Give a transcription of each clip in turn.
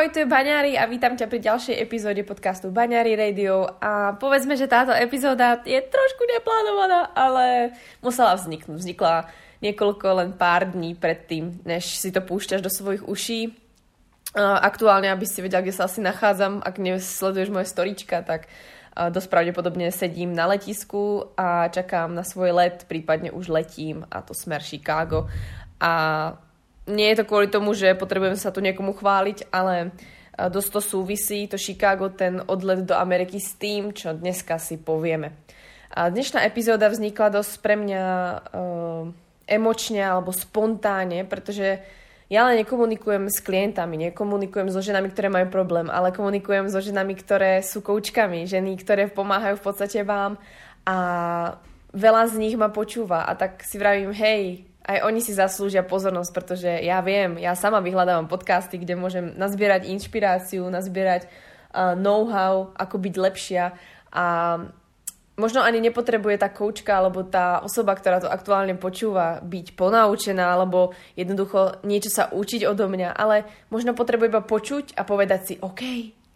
Ahoj, tu je Baňári a vítam ťa pri ďalšej epizóde podcastu Baňári Radio a povedzme, že táto epizóda je trošku neplánovaná, ale musela vzniknúť. Vznikla niekoľko len pár dní predtým, než si to púšťaš do svojich uší. Aktuálne, aby si vedel, kde sa asi nachádzam, ak nesleduješ moje storička, tak dosť pravdepodobne sedím na letisku a čakám na svoj let, prípadne už letím a to smer Chicago. A nie je to kvôli tomu, že potrebujem sa tu niekomu chváliť, ale dosť to súvisí, to Chicago, ten odlet do Ameriky s tým, čo dneska si povieme. A dnešná epizóda vznikla dosť pre mňa uh, emočne alebo spontánne, pretože ja len nekomunikujem s klientami, nekomunikujem so ženami, ktoré majú problém, ale komunikujem so ženami, ktoré sú koučkami, ženy, ktoré pomáhajú v podstate vám a veľa z nich ma počúva a tak si vravím, hej, aj oni si zaslúžia pozornosť, pretože ja viem, ja sama vyhľadávam podcasty, kde môžem nazbierať inšpiráciu, nazbierať uh, know-how, ako byť lepšia a možno ani nepotrebuje tá koučka alebo tá osoba, ktorá to aktuálne počúva, byť ponaučená alebo jednoducho niečo sa učiť odo mňa, ale možno potrebuje iba počuť a povedať si, OK,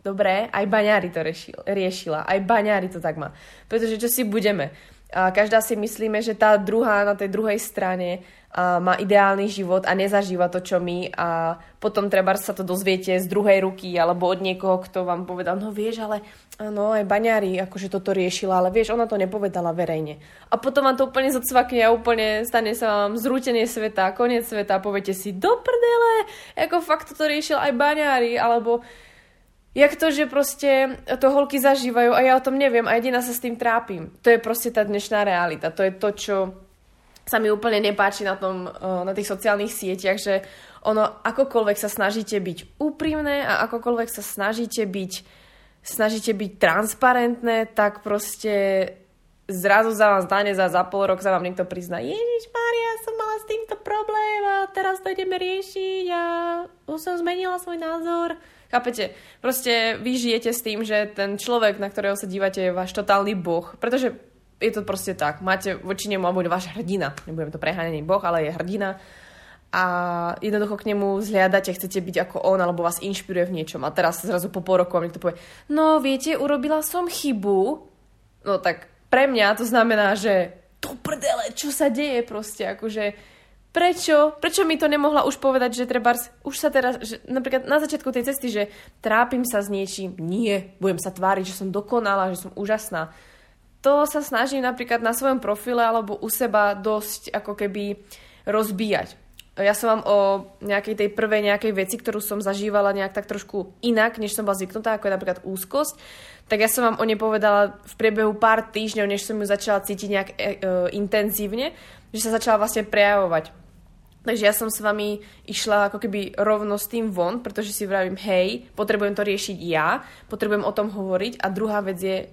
dobre, aj baňári to riešil, riešila, aj baňári to tak má. Pretože čo si budeme? A každá si myslíme, že tá druhá na tej druhej strane a má ideálny život a nezažíva to, čo my a potom treba sa to dozviete z druhej ruky alebo od niekoho, kto vám povedal, no vieš, ale áno, aj baňári akože toto riešila, ale vieš, ona to nepovedala verejne. A potom vám to úplne zocvakne a úplne stane sa vám zrútenie sveta, koniec sveta a poviete si, do prdele, ako fakt toto riešil aj baňári, alebo jak to, že proste to holky zažívajú a ja o tom neviem a jediná sa s tým trápim. To je proste tá dnešná realita. To je to, čo sa mi úplne nepáči na, tom, eh, na tých sociálnych sieťach, že ono akokoľvek sa snažíte byť úprimné a akokoľvek sa snažíte byť, snažíte byť transparentné, tak proste zrazu za vás dane za, za pol rok sa vám niekto prizná Ježiš Mária, som mala s týmto problém a teraz to ideme riešiť a už som zmenila svoj názor. Chápete? Proste vy žijete s tým, že ten človek, na ktorého sa dívate, je váš totálny boh. Pretože je to proste tak. Máte voči nemu, alebo váš hrdina, nebudem to preháňať boh, ale je hrdina. A jednoducho k nemu zhliadate, chcete byť ako on, alebo vás inšpiruje v niečom. A teraz zrazu po pol roku vám niekto povie, no viete, urobila som chybu. No tak pre mňa to znamená, že to prdele, čo sa deje proste, akože prečo, prečo mi to nemohla už povedať, že treba, už sa teraz, že napríklad na začiatku tej cesty, že trápim sa s niečím, nie, budem sa tváriť, že som dokonala, že som úžasná to sa snažím napríklad na svojom profile alebo u seba dosť ako keby rozbíjať. Ja som vám o nejakej tej prvej nejakej veci, ktorú som zažívala nejak tak trošku inak, než som bola zvyknutá, ako je napríklad úzkosť, tak ja som vám o nej povedala v priebehu pár týždňov, než som ju začala cítiť nejak e, e, intenzívne, že sa začala vlastne prejavovať. Takže ja som s vami išla ako keby rovno s tým von, pretože si vravím, hej, potrebujem to riešiť ja, potrebujem o tom hovoriť a druhá vec je,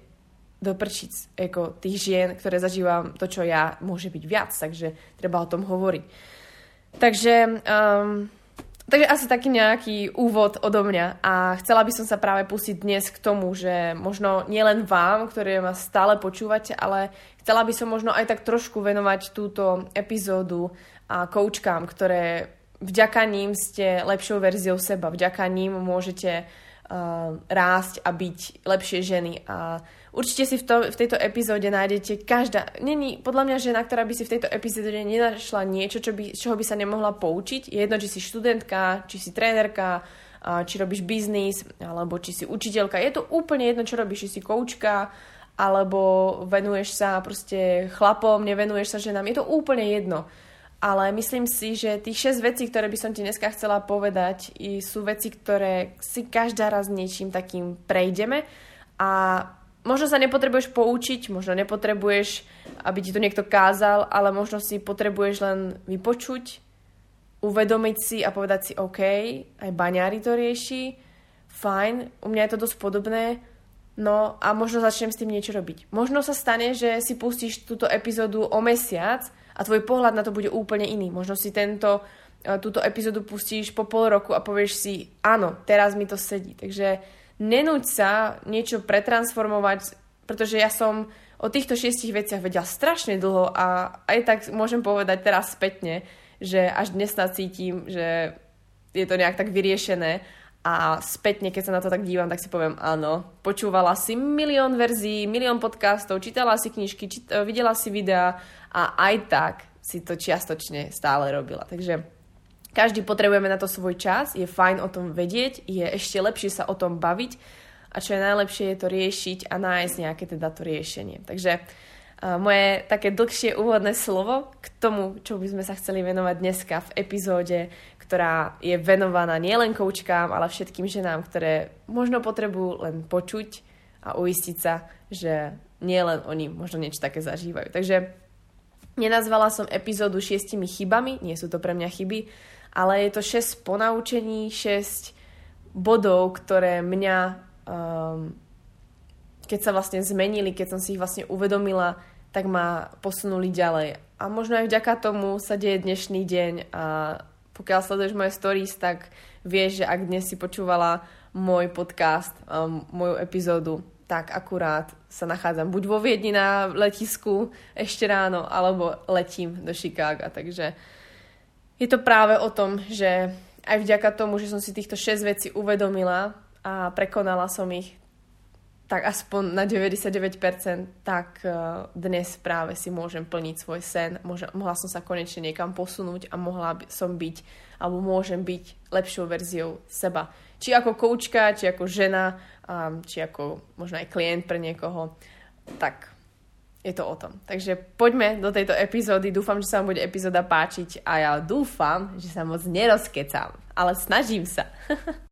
do prčic ako tých žien, ktoré zažívam to, čo ja, môže byť viac, takže treba o tom hovoriť. Takže, um, takže asi taký nejaký úvod odo mňa a chcela by som sa práve pustiť dnes k tomu, že možno nielen vám, ktoré ma stále počúvate, ale chcela by som možno aj tak trošku venovať túto epizódu a koučkám, ktoré vďaka ním ste lepšou verziou seba, vďaka ním môžete uh, rásť a byť lepšie ženy a Určite si v, to, v tejto epizóde nájdete každá... Není podľa mňa žena, ktorá by si v tejto epizóde nenašla niečo, čo by, čoho by sa nemohla poučiť. Je jedno, či si študentka, či si trénerka, či robíš biznis, alebo či si učiteľka. Je to úplne jedno, čo robíš, či si koučka, alebo venuješ sa proste chlapom, nevenuješ sa ženám. Je to úplne jedno. Ale myslím si, že tých 6 vecí, ktoré by som ti dneska chcela povedať, sú veci, ktoré si každá raz niečím takým prejdeme a možno sa nepotrebuješ poučiť, možno nepotrebuješ, aby ti to niekto kázal, ale možno si potrebuješ len vypočuť, uvedomiť si a povedať si OK, aj baňári to rieši, fajn, u mňa je to dosť podobné, no a možno začnem s tým niečo robiť. Možno sa stane, že si pustíš túto epizódu o mesiac a tvoj pohľad na to bude úplne iný. Možno si tento, e, túto epizódu pustíš po pol roku a povieš si, áno, teraz mi to sedí. Takže nenúť sa niečo pretransformovať, pretože ja som o týchto šiestich veciach vedela strašne dlho a aj tak môžem povedať teraz spätne, že až dnes cítim, že je to nejak tak vyriešené a spätne, keď sa na to tak dívam, tak si poviem, áno, počúvala si milión verzií, milión podcastov, čítala si knižky, čít, videla si videá a aj tak si to čiastočne stále robila. Takže každý potrebujeme na to svoj čas, je fajn o tom vedieť, je ešte lepšie sa o tom baviť a čo je najlepšie je to riešiť a nájsť nejaké teda to riešenie. Takže moje také dlhšie úvodné slovo k tomu, čo by sme sa chceli venovať dneska v epizóde, ktorá je venovaná nielen koučkám, ale všetkým ženám, ktoré možno potrebujú len počuť a uistiť sa, že nielen oni možno niečo také zažívajú. Takže nenazvala som epizódu šiestimi chybami, nie sú to pre mňa chyby, ale je to 6 ponaučení, 6 bodov, ktoré mňa, um, keď sa vlastne zmenili, keď som si ich vlastne uvedomila, tak ma posunuli ďalej. A možno aj vďaka tomu sa deje dnešný deň a pokiaľ sleduješ moje stories, tak vieš, že ak dnes si počúvala môj podcast, um, moju epizódu, tak akurát sa nachádzam buď vo Viedni na letisku ešte ráno, alebo letím do Chicaga. Takže je to práve o tom, že aj vďaka tomu, že som si týchto 6 vecí uvedomila a prekonala som ich, tak aspoň na 99%, tak eh, dnes práve si môžem plniť svoj sen. mohla som sa konečne niekam posunúť a mohla som byť, alebo môžem byť lepšou verziou seba. Či ako koučka, či ako žena, či ako možno aj klient pre niekoho. Tak je to o tom. Takže poďme do tejto epizódy. Dúfam, že sa vám bude epizóda páčiť a ja dúfam, že sa moc nerozkecam. Ale snažím sa.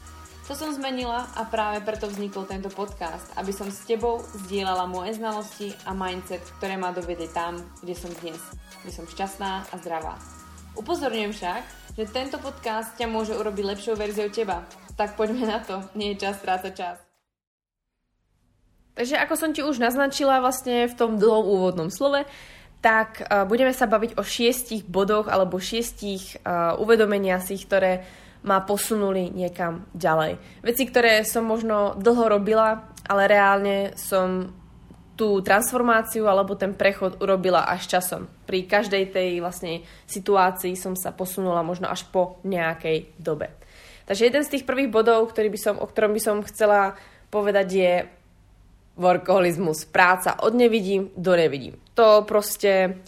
To som zmenila a práve preto vznikol tento podcast, aby som s tebou zdieľala moje znalosti a mindset, ktoré ma dovedli tam, kde som dnes, kde som šťastná a zdravá. Upozorňujem však, že tento podcast ťa môže urobiť lepšou verziou teba. Tak poďme na to, nie je čas strácať čas. Takže ako som ti už naznačila vlastne v tom dlhom úvodnom slove, tak uh, budeme sa baviť o šiestich bodoch alebo šiestich uh, uvedomenia si, ktoré ma posunuli niekam ďalej. Veci, ktoré som možno dlho robila, ale reálne som tú transformáciu alebo ten prechod urobila až časom. Pri každej tej vlastne situácii som sa posunula možno až po nejakej dobe. Takže jeden z tých prvých bodov, ktorý by som, o ktorom by som chcela povedať je workoholizmus, práca od nevidím do nevidím. To proste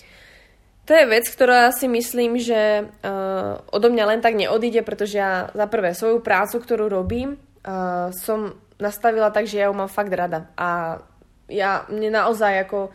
to je vec, ktorá si myslím, že uh, odo mňa len tak neodíde, pretože ja za prvé svoju prácu, ktorú robím, uh, som nastavila tak, že ja ju mám fakt rada. A ja, mne naozaj ako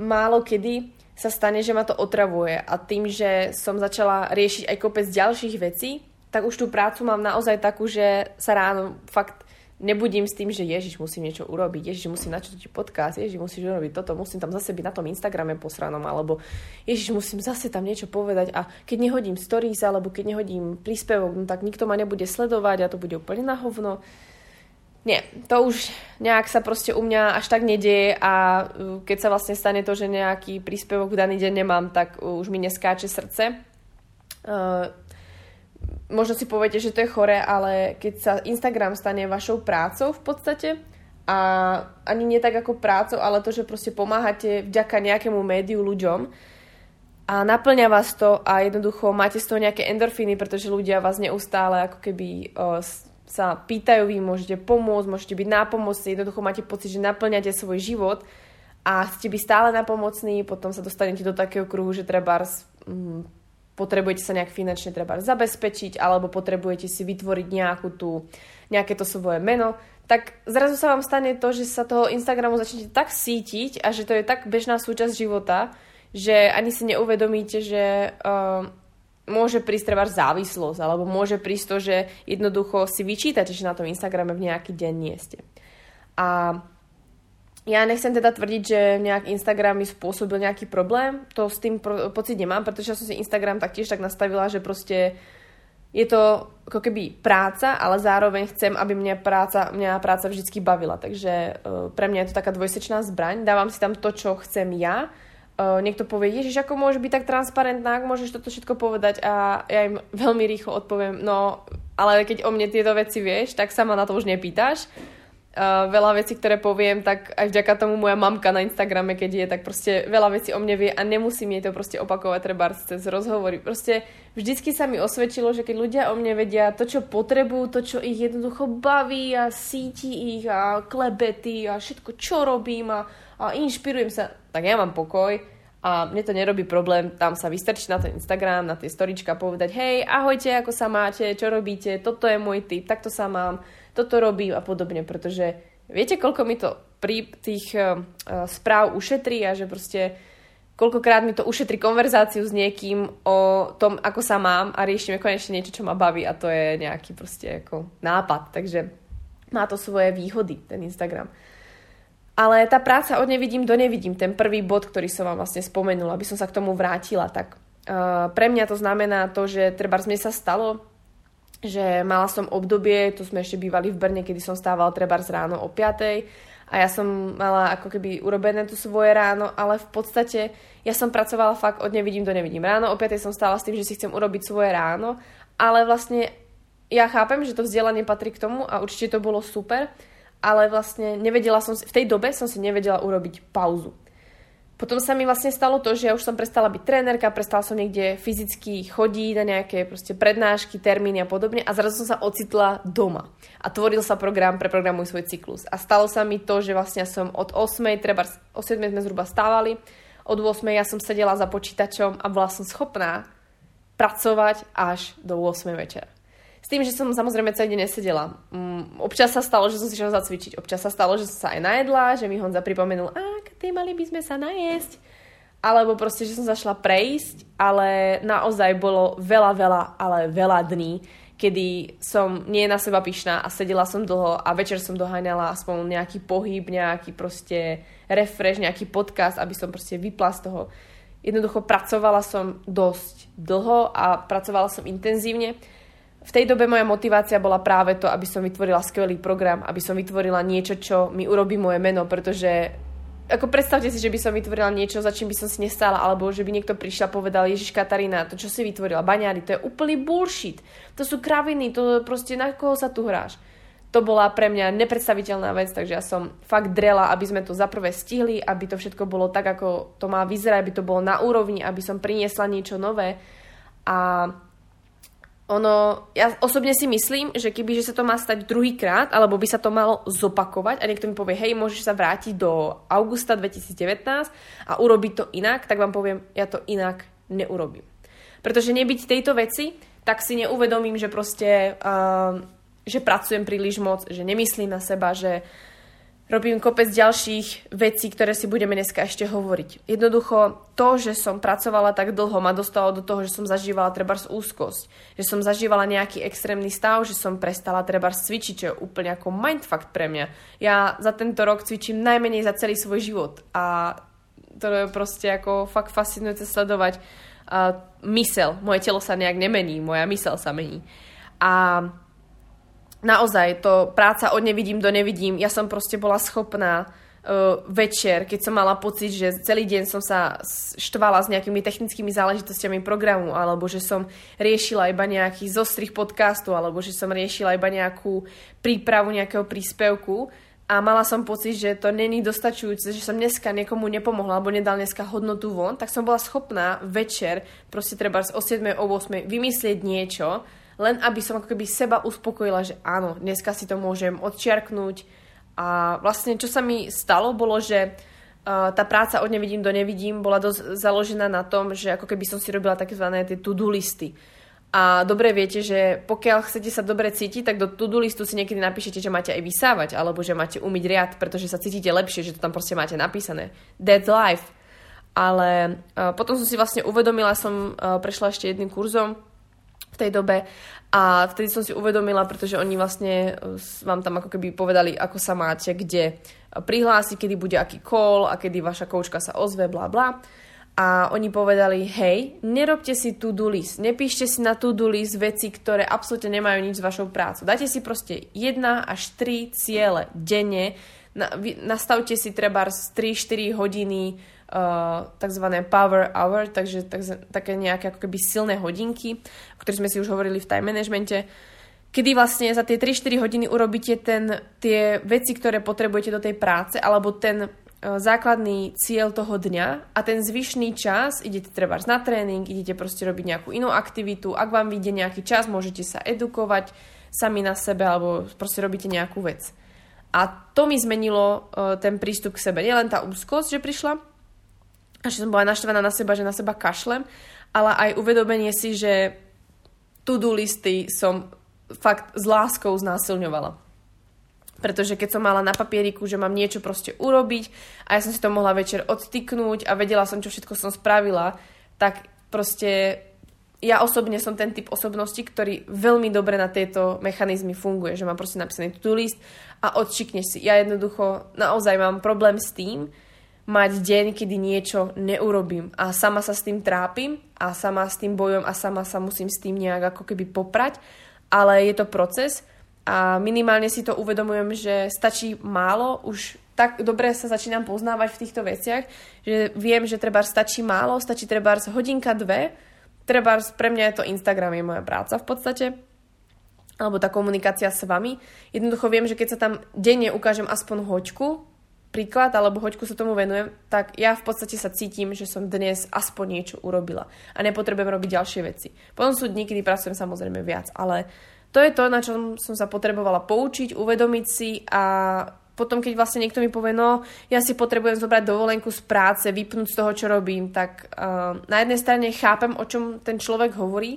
málo kedy sa stane, že ma to otravuje. A tým, že som začala riešiť aj kopec ďalších vecí, tak už tú prácu mám naozaj takú, že sa ráno fakt nebudím s tým, že Ježiš musím niečo urobiť, Ježiš musím načítať podcast, Ježiš musím urobiť toto, musím tam zase byť na tom Instagrame posranom, alebo Ježiš musím zase tam niečo povedať a keď nehodím stories alebo keď nehodím príspevok, no tak nikto ma nebude sledovať a to bude úplne na hovno. Nie, to už nejak sa proste u mňa až tak nedieje a uh, keď sa vlastne stane to, že nejaký príspevok v daný deň nemám, tak už mi neskáče srdce. Uh, možno si poviete, že to je chore, ale keď sa Instagram stane vašou prácou v podstate, a ani nie tak ako prácou, ale to, že proste pomáhate vďaka nejakému médiu ľuďom a naplňa vás to a jednoducho máte z toho nejaké endorfíny, pretože ľudia vás neustále ako keby o, sa pýtajú, vy môžete pomôcť, môžete byť nápomocní, jednoducho máte pocit, že naplňate svoj život a chcete byť stále napomocní, potom sa dostanete do takého kruhu, že treba mm, potrebujete sa nejak finančne treba zabezpečiť alebo potrebujete si vytvoriť nejakú tú, nejaké to svoje meno, tak zrazu sa vám stane to, že sa toho Instagramu začnete tak sítiť a že to je tak bežná súčasť života, že ani si neuvedomíte, že uh, môže prísť treba závislosť alebo môže prísť to, že jednoducho si vyčítate, že na tom Instagrame v nejaký deň nie ste. A ja nechcem teda tvrdiť, že nejak Instagram mi spôsobil nejaký problém, to s tým pro- pocit nemám, pretože ja som si Instagram taktiež tak nastavila, že proste je to ako keby práca, ale zároveň chcem, aby mňa práca, mňa práca vždycky bavila. Takže uh, pre mňa je to taká dvojsečná zbraň. Dávam si tam to, čo chcem ja. Uh, niekto povie, Ježiš, ako môže byť tak transparentná, ak môžeš toto všetko povedať a ja im veľmi rýchlo odpoviem, no ale keď o mne tieto veci vieš, tak sa ma na to už nepýtaš veľa vecí, ktoré poviem, tak aj vďaka tomu moja mamka na Instagrame, keď je, tak proste veľa vecí o mne vie a nemusím jej to proste opakovať treba cez rozhovory. Proste vždycky sa mi osvedčilo, že keď ľudia o mne vedia to, čo potrebujú, to, čo ich jednoducho baví a síti ich a klebety a všetko, čo robím a, a inšpirujem sa, tak ja mám pokoj a mne to nerobí problém tam sa vystrčiť na ten Instagram, na tie storička povedať hej, ahojte, ako sa máte, čo robíte, toto je môj tip, takto sa mám toto robím a podobne, pretože viete, koľko mi to pri tých uh, správ ušetrí a že proste koľkokrát mi to ušetrí konverzáciu s niekým o tom, ako sa mám a riešime konečne niečo, čo ma baví a to je nejaký proste ako nápad, takže má to svoje výhody, ten Instagram. Ale tá práca od nevidím do nevidím, ten prvý bod, ktorý som vám vlastne spomenula, aby som sa k tomu vrátila, tak uh, pre mňa to znamená to, že treba mne sa stalo, že mala som obdobie, tu sme ešte bývali v Brne, kedy som stávala treba ráno o 5 a ja som mala ako keby urobené tu svoje ráno, ale v podstate ja som pracovala fakt od nevidím do nevidím. Ráno o 5 som stála s tým, že si chcem urobiť svoje ráno, ale vlastne ja chápem, že to vzdelanie patrí k tomu a určite to bolo super, ale vlastne nevedela som si, v tej dobe som si nevedela urobiť pauzu. Potom sa mi vlastne stalo to, že ja už som prestala byť trénerka, prestala som niekde fyzicky chodiť na nejaké proste prednášky, termíny a podobne a zrazu som sa ocitla doma. A tvoril sa program pre programuj svoj cyklus. A stalo sa mi to, že vlastne som od 8, treba o 7 sme zhruba stávali, od 8 ja som sedela za počítačom a bola som schopná pracovať až do 8 večera. S tým, že som samozrejme celý deň nesedela. Um, občas sa stalo, že som si šla zacvičiť. Občas sa stalo, že som sa aj najedla, že mi Honza pripomenul, a ty mali by sme sa najesť. Alebo proste, že som zašla prejsť, ale naozaj bolo veľa, veľa, ale veľa dní, kedy som nie na seba pyšná a sedela som dlho a večer som doháňala aspoň nejaký pohyb, nejaký proste refresh, nejaký podcast, aby som proste vypla z toho. Jednoducho pracovala som dosť dlho a pracovala som intenzívne v tej dobe moja motivácia bola práve to, aby som vytvorila skvelý program, aby som vytvorila niečo, čo mi urobí moje meno, pretože ako predstavte si, že by som vytvorila niečo, za čím by som si nestála, alebo že by niekto prišiel a povedal, Ježiš Katarína, to čo si vytvorila, baňári, to je úplný bullshit. To sú kraviny, to proste na koho sa tu hráš. To bola pre mňa nepredstaviteľná vec, takže ja som fakt drela, aby sme to zaprvé stihli, aby to všetko bolo tak, ako to má vyzerať, aby to bolo na úrovni, aby som priniesla niečo nové. A ono, ja osobne si myslím, že keby že sa to má stať druhýkrát, alebo by sa to malo zopakovať a niekto mi povie, hej, môžeš sa vrátiť do augusta 2019 a urobiť to inak, tak vám poviem, ja to inak neurobím. Pretože nebyť tejto veci, tak si neuvedomím, že proste, uh, že pracujem príliš moc, že nemyslím na seba, že robím kopec ďalších vecí, ktoré si budeme dneska ešte hovoriť. Jednoducho to, že som pracovala tak dlho, ma dostalo do toho, že som zažívala trebárs úzkosť, že som zažívala nejaký extrémny stav, že som prestala trebárs cvičiť, čo je úplne ako mindfuck pre mňa. Ja za tento rok cvičím najmenej za celý svoj život a to je proste ako fakt fascinujúce sledovať uh, mysel. Moje telo sa nejak nemení, moja mysel sa mení. A naozaj to práca od nevidím do nevidím. Ja som proste bola schopná uh, večer, keď som mala pocit, že celý deň som sa štvala s nejakými technickými záležitostiami programu, alebo že som riešila iba nejaký zostrih podcastu, alebo že som riešila iba nejakú prípravu nejakého príspevku a mala som pocit, že to není dostačujúce, že som dneska niekomu nepomohla, alebo nedal dneska hodnotu von, tak som bola schopná večer, proste treba o 7. o 8. vymyslieť niečo, len aby som ako keby seba uspokojila, že áno, dneska si to môžem odčiarknúť. A vlastne čo sa mi stalo, bolo, že uh, tá práca od nevidím do nevidím bola dosť založená na tom, že ako keby som si robila tzv. tie to-do listy. A dobre viete, že pokiaľ chcete sa dobre cítiť, tak do to-do listu si niekedy napíšete, že máte aj vysávať, alebo že máte umyť riad, pretože sa cítite lepšie, že to tam proste máte napísané. That's life. Ale uh, potom som si vlastne uvedomila, som uh, prešla ešte jedným kurzom, v tej dobe a vtedy som si uvedomila, pretože oni vlastne e, vám tam ako keby povedali, ako sa máte kde prihlásiť, kedy bude aký call a kedy vaša koučka sa ozve, bla bla. A oni povedali, hej, nerobte si to-do list, nepíšte si na to-do list veci, ktoré absolútne nemajú nič s vašou prácou. Dajte si proste 1 až 3 ciele denne, na, nastavte si treba 3-4 hodiny uh, tzv. power hour, takže tak, také nejaké ako keby silné hodinky, o ktorých sme si už hovorili v time managemente, kedy vlastne za tie 3-4 hodiny urobíte ten, tie veci, ktoré potrebujete do tej práce, alebo ten uh, základný cieľ toho dňa a ten zvyšný čas idete treba na tréning, idete proste robiť nejakú inú aktivitu, ak vám vyjde nejaký čas, môžete sa edukovať sami na sebe alebo proste robíte nejakú vec. A to mi zmenilo uh, ten prístup k sebe. Nielen tá úzkosť, že prišla, že som bola naštvaná na seba, že na seba kašlem, ale aj uvedomenie si, že to-do listy som fakt s láskou znásilňovala. Pretože keď som mala na papieriku, že mám niečo proste urobiť a ja som si to mohla večer odtyknúť a vedela som, čo všetko som spravila, tak proste ja osobne som ten typ osobnosti, ktorý veľmi dobre na tieto mechanizmy funguje, že mám proste napísaný to-do list a odčikneš si. Ja jednoducho naozaj mám problém s tým, mať deň, kedy niečo neurobím. A sama sa s tým trápim a sama s tým bojujem a sama sa musím s tým nejak ako keby poprať, ale je to proces a minimálne si to uvedomujem, že stačí málo, už tak dobre sa začínam poznávať v týchto veciach, že viem, že treba stačí málo, stačí treba hodinka, dve, treba pre mňa je to Instagram, je moja práca v podstate, alebo tá komunikácia s vami. Jednoducho viem, že keď sa tam denne ukážem aspoň hoďku, príklad, alebo hoďku sa tomu venujem, tak ja v podstate sa cítim, že som dnes aspoň niečo urobila a nepotrebujem robiť ďalšie veci. Potom sú dní, kedy pracujem samozrejme viac, ale to je to, na čom som sa potrebovala poučiť, uvedomiť si a potom, keď vlastne niekto mi povie, no, ja si potrebujem zobrať dovolenku z práce, vypnúť z toho, čo robím, tak uh, na jednej strane chápem, o čom ten človek hovorí,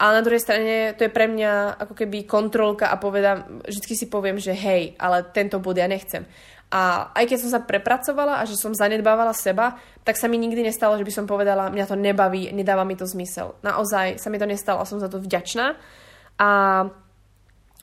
ale na druhej strane to je pre mňa ako keby kontrolka a povedám, vždy si poviem, že hej, ale tento bod ja nechcem. A aj keď som sa prepracovala a že som zanedbávala seba, tak sa mi nikdy nestalo, že by som povedala, mňa to nebaví, nedáva mi to zmysel. Naozaj sa mi to nestalo a som za to vďačná. A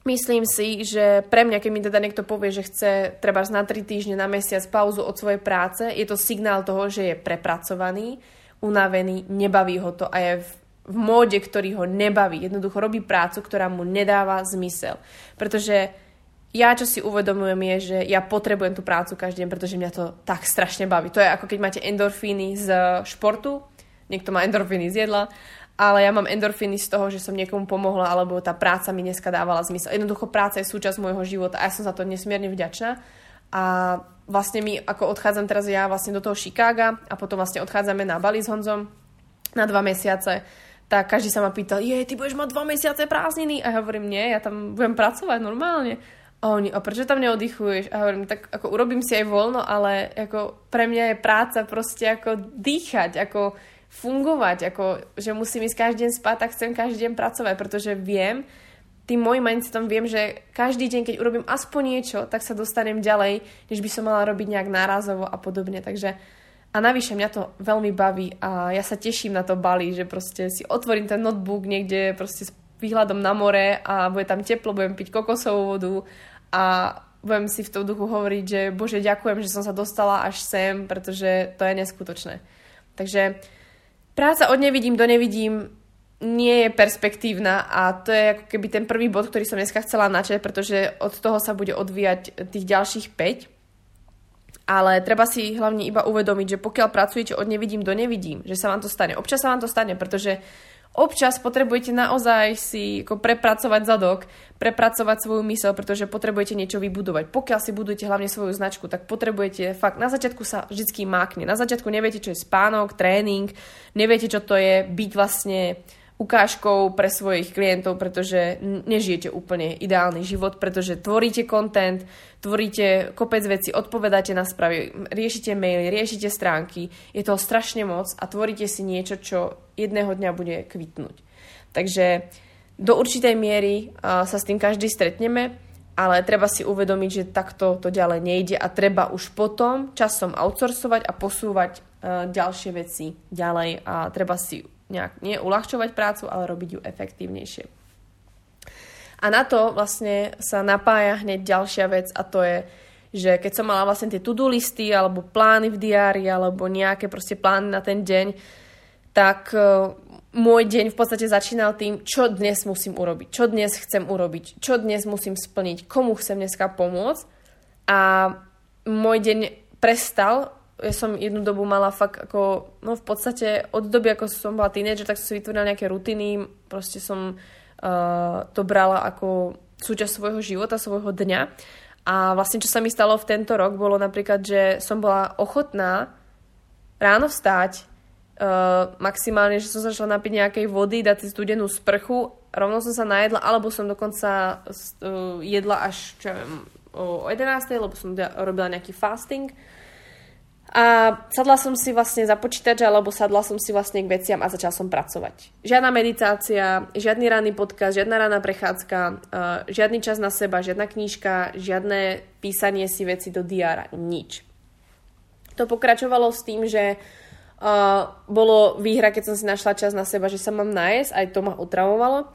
myslím si, že pre mňa, keď mi teda niekto povie, že chce treba na 3 týždne, na mesiac pauzu od svojej práce, je to signál toho, že je prepracovaný, unavený, nebaví ho to a je v v móde, ktorý ho nebaví. Jednoducho robí prácu, ktorá mu nedáva zmysel. Pretože ja čo si uvedomujem je, že ja potrebujem tú prácu každý deň, pretože mňa to tak strašne baví. To je ako keď máte endorfíny z športu, niekto má endorfíny z jedla, ale ja mám endorfíny z toho, že som niekomu pomohla, alebo tá práca mi dneska dávala zmysel. Jednoducho práca je súčasť môjho života a ja som za to nesmierne vďačná. A vlastne my, ako odchádzam teraz ja vlastne do toho Chicaga a potom vlastne odchádzame na Bali s Honzom na dva mesiace, tak každý sa ma pýtal, je, ty budeš mať dva mesiace prázdniny? A ja hovorím, nie, ja tam budem pracovať normálne. A oni, a prečo tam neoddychuješ? A hovorím, tak ako urobím si aj voľno, ale ako pre mňa je práca proste ako dýchať, ako fungovať, ako že musím ísť každý deň spať, tak chcem každý deň pracovať, pretože viem, tým môjim mindsetom viem, že každý deň, keď urobím aspoň niečo, tak sa dostanem ďalej, než by som mala robiť nejak nárazovo a podobne. Takže a navyše mňa to veľmi baví a ja sa teším na to Bali, že proste si otvorím ten notebook niekde proste s výhľadom na more a bude tam teplo, budem piť kokosovú vodu a budem si v tom duchu hovoriť, že bože, ďakujem, že som sa dostala až sem, pretože to je neskutočné. Takže práca od nevidím do nevidím nie je perspektívna a to je ako keby ten prvý bod, ktorý som dneska chcela načať, pretože od toho sa bude odvíjať tých ďalších 5. Ale treba si hlavne iba uvedomiť, že pokiaľ pracujete od nevidím do nevidím, že sa vám to stane. Občas sa vám to stane, pretože občas potrebujete naozaj si ako prepracovať zadok, prepracovať svoju mysel, pretože potrebujete niečo vybudovať. Pokiaľ si budujete hlavne svoju značku, tak potrebujete fakt, na začiatku sa vždy mákne. Na začiatku neviete, čo je spánok, tréning, neviete, čo to je byť vlastne ukážkou pre svojich klientov, pretože nežijete úplne ideálny život, pretože tvoríte content, tvoríte kopec veci, odpovedáte na správy, riešite maily, riešite stránky, je toho strašne moc a tvoríte si niečo, čo jedného dňa bude kvitnúť. Takže do určitej miery sa s tým každý stretneme, ale treba si uvedomiť, že takto to ďalej nejde a treba už potom časom outsourcovať a posúvať ďalšie veci ďalej a treba si nejak, nie uľahčovať prácu, ale robiť ju efektívnejšie. A na to vlastne sa napája hneď ďalšia vec a to je, že keď som mala vlastne tie to-do listy alebo plány v diári alebo nejaké proste plány na ten deň, tak uh, môj deň v podstate začínal tým, čo dnes musím urobiť, čo dnes chcem urobiť, čo dnes musím splniť, komu chcem dneska pomôcť. A môj deň prestal ja som jednu dobu mala fakt ako, no v podstate od doby, ako som bola teenager, tak som si vytvorila nejaké rutiny, proste som uh, to brala ako súčasť svojho života, svojho dňa. A vlastne, čo sa mi stalo v tento rok, bolo napríklad, že som bola ochotná ráno vstať, uh, maximálne, že som sa šla napiť nejakej vody, dať si studenú sprchu, rovno som sa najedla, alebo som dokonca uh, jedla až, čo ja viem, o 11, lebo som robila nejaký fasting a sadla som si vlastne za počítač, alebo sadla som si vlastne k veciam a začala som pracovať. Žiadna meditácia, žiadny ranný podcast, žiadna ranná prechádzka, uh, žiadny čas na seba, žiadna knížka, žiadne písanie si veci do diára, nič. To pokračovalo s tým, že uh, bolo výhra, keď som si našla čas na seba, že sa mám nájsť, aj to ma otravovalo.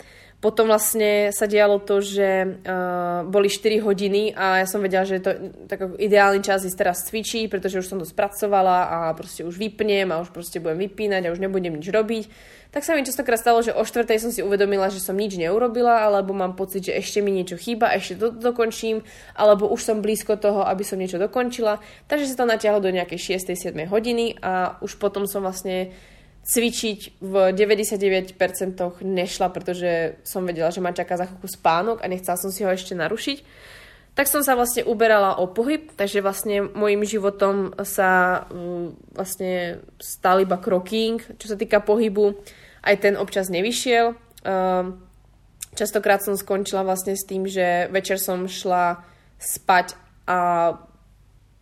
Potom vlastne sa dialo to, že uh, boli 4 hodiny a ja som vedela, že to tak ideálny čas ísť teraz cvičiť, pretože už som to spracovala a proste už vypnem a už proste budem vypínať a už nebudem nič robiť. Tak sa mi častokrát stalo, že o štvrtej som si uvedomila, že som nič neurobila, alebo mám pocit, že ešte mi niečo chýba, ešte to dokončím, alebo už som blízko toho, aby som niečo dokončila. Takže sa to natiahlo do nejakej 6. 7. hodiny a už potom som vlastne cvičiť v 99% nešla, pretože som vedela, že ma čaká za chvíľku spánok a nechcela som si ho ešte narušiť. Tak som sa vlastne uberala o pohyb, takže vlastne môjim životom sa mm, vlastne stal iba kroking, čo sa týka pohybu. Aj ten občas nevyšiel. Ehm, častokrát som skončila vlastne s tým, že večer som šla spať a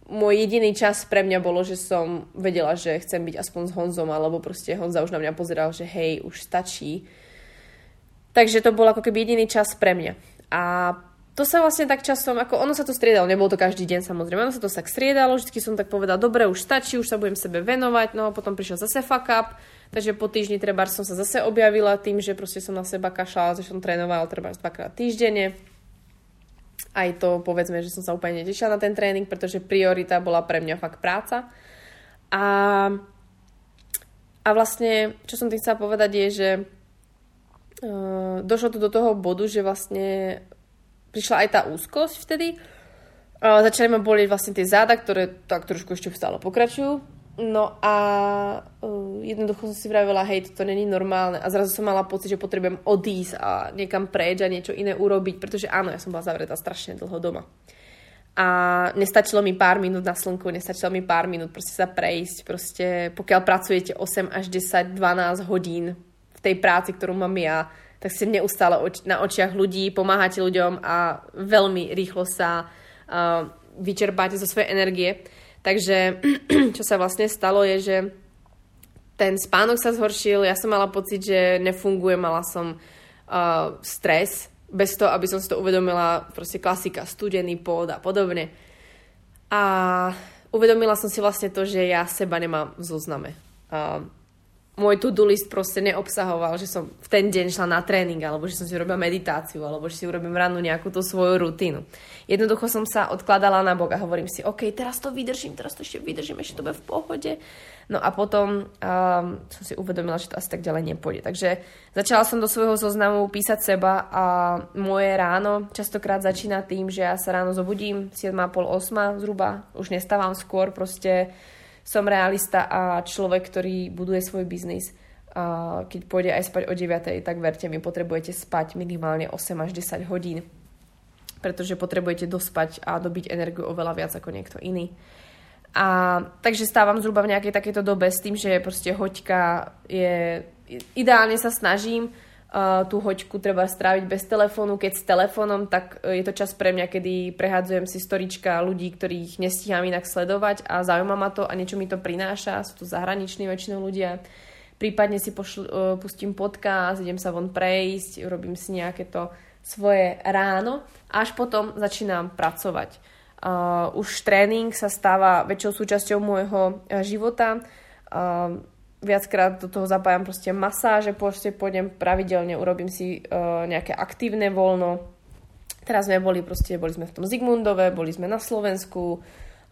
môj jediný čas pre mňa bolo, že som vedela, že chcem byť aspoň s Honzom, alebo proste Honza už na mňa pozeral, že hej, už stačí. Takže to bol ako keby jediný čas pre mňa. A to sa vlastne tak časom, ako ono sa to striedalo, nebolo to každý deň samozrejme, ono sa to tak striedalo, vždy som tak povedala, dobre, už stačí, už sa budem sebe venovať, no a potom prišiel zase fuck up, takže po týždni treba som sa zase objavila tým, že proste som na seba kašala, že som trénovala treba dvakrát týždenne aj to povedzme, že som sa úplne netešila na ten tréning, pretože priorita bola pre mňa fakt práca. A, a vlastne, čo som tým chcela povedať je, že uh, došlo tu do toho bodu, že vlastne prišla aj tá úzkosť vtedy. Uh, začali ma bolieť vlastne tie záda, ktoré tak trošku ešte stále pokračujú. No a uh, jednoducho som si vravila, hej, toto není normálne a zrazu som mala pocit, že potrebujem odísť a niekam preč a niečo iné urobiť, pretože áno, ja som bola zavretá strašne dlho doma. A nestačilo mi pár minút na slnku, nestačilo mi pár minút proste sa prejsť, proste pokiaľ pracujete 8 až 10, 12 hodín v tej práci, ktorú mám ja, tak ste neustále na očiach ľudí, pomáhate ľuďom a veľmi rýchlo sa uh, vyčerpáte zo svojej energie. Takže čo sa vlastne stalo je, že ten spánok sa zhoršil, ja som mala pocit, že nefunguje, mala som uh, stres, bez toho, aby som si to uvedomila, proste klasika, studený pôd a podobne. A uvedomila som si vlastne to, že ja seba nemám v zozname. Uh, môj to-do list proste neobsahoval, že som v ten deň šla na tréning, alebo že som si robila meditáciu, alebo že si urobím ráno nejakú tú svoju rutinu. Jednoducho som sa odkladala na bok a hovorím si, OK, teraz to vydržím, teraz to ešte vydržím, ešte to bude v pohode. No a potom um, som si uvedomila, že to asi tak ďalej nepôjde. Takže začala som do svojho zoznamu písať seba a moje ráno častokrát začína tým, že ja sa ráno zobudím 7.30, 8 zhruba, už nestávam skôr, proste som realista a človek, ktorý buduje svoj biznis. Keď pôjde aj spať o 9, tak verte mi, potrebujete spať minimálne 8 až 10 hodín, pretože potrebujete dospať a dobiť energiu oveľa viac ako niekto iný. A takže stávam zhruba v nejakej takejto dobe s tým, že proste hoďka je... Ideálne sa snažím tú hoďku treba stráviť bez telefónu. Keď s telefónom, tak uh, je to čas pre mňa, kedy prehádzujem si storička ľudí, ktorých nestíham inak sledovať a zaujíma ma to a niečo mi to prináša. Sú to zahraniční väčšinou ľudia. Prípadne si pošl, uh, pustím podcast, idem sa von prejsť, robím si nejaké to svoje ráno a až potom začínam pracovať. Uh, už tréning sa stáva väčšou súčasťou môjho života. Uh, viackrát do toho zapájam proste masáže, proste pôjdem pravidelne, urobím si uh, nejaké aktívne voľno. Teraz sme boli proste, boli sme v tom Zigmundove, boli sme na Slovensku,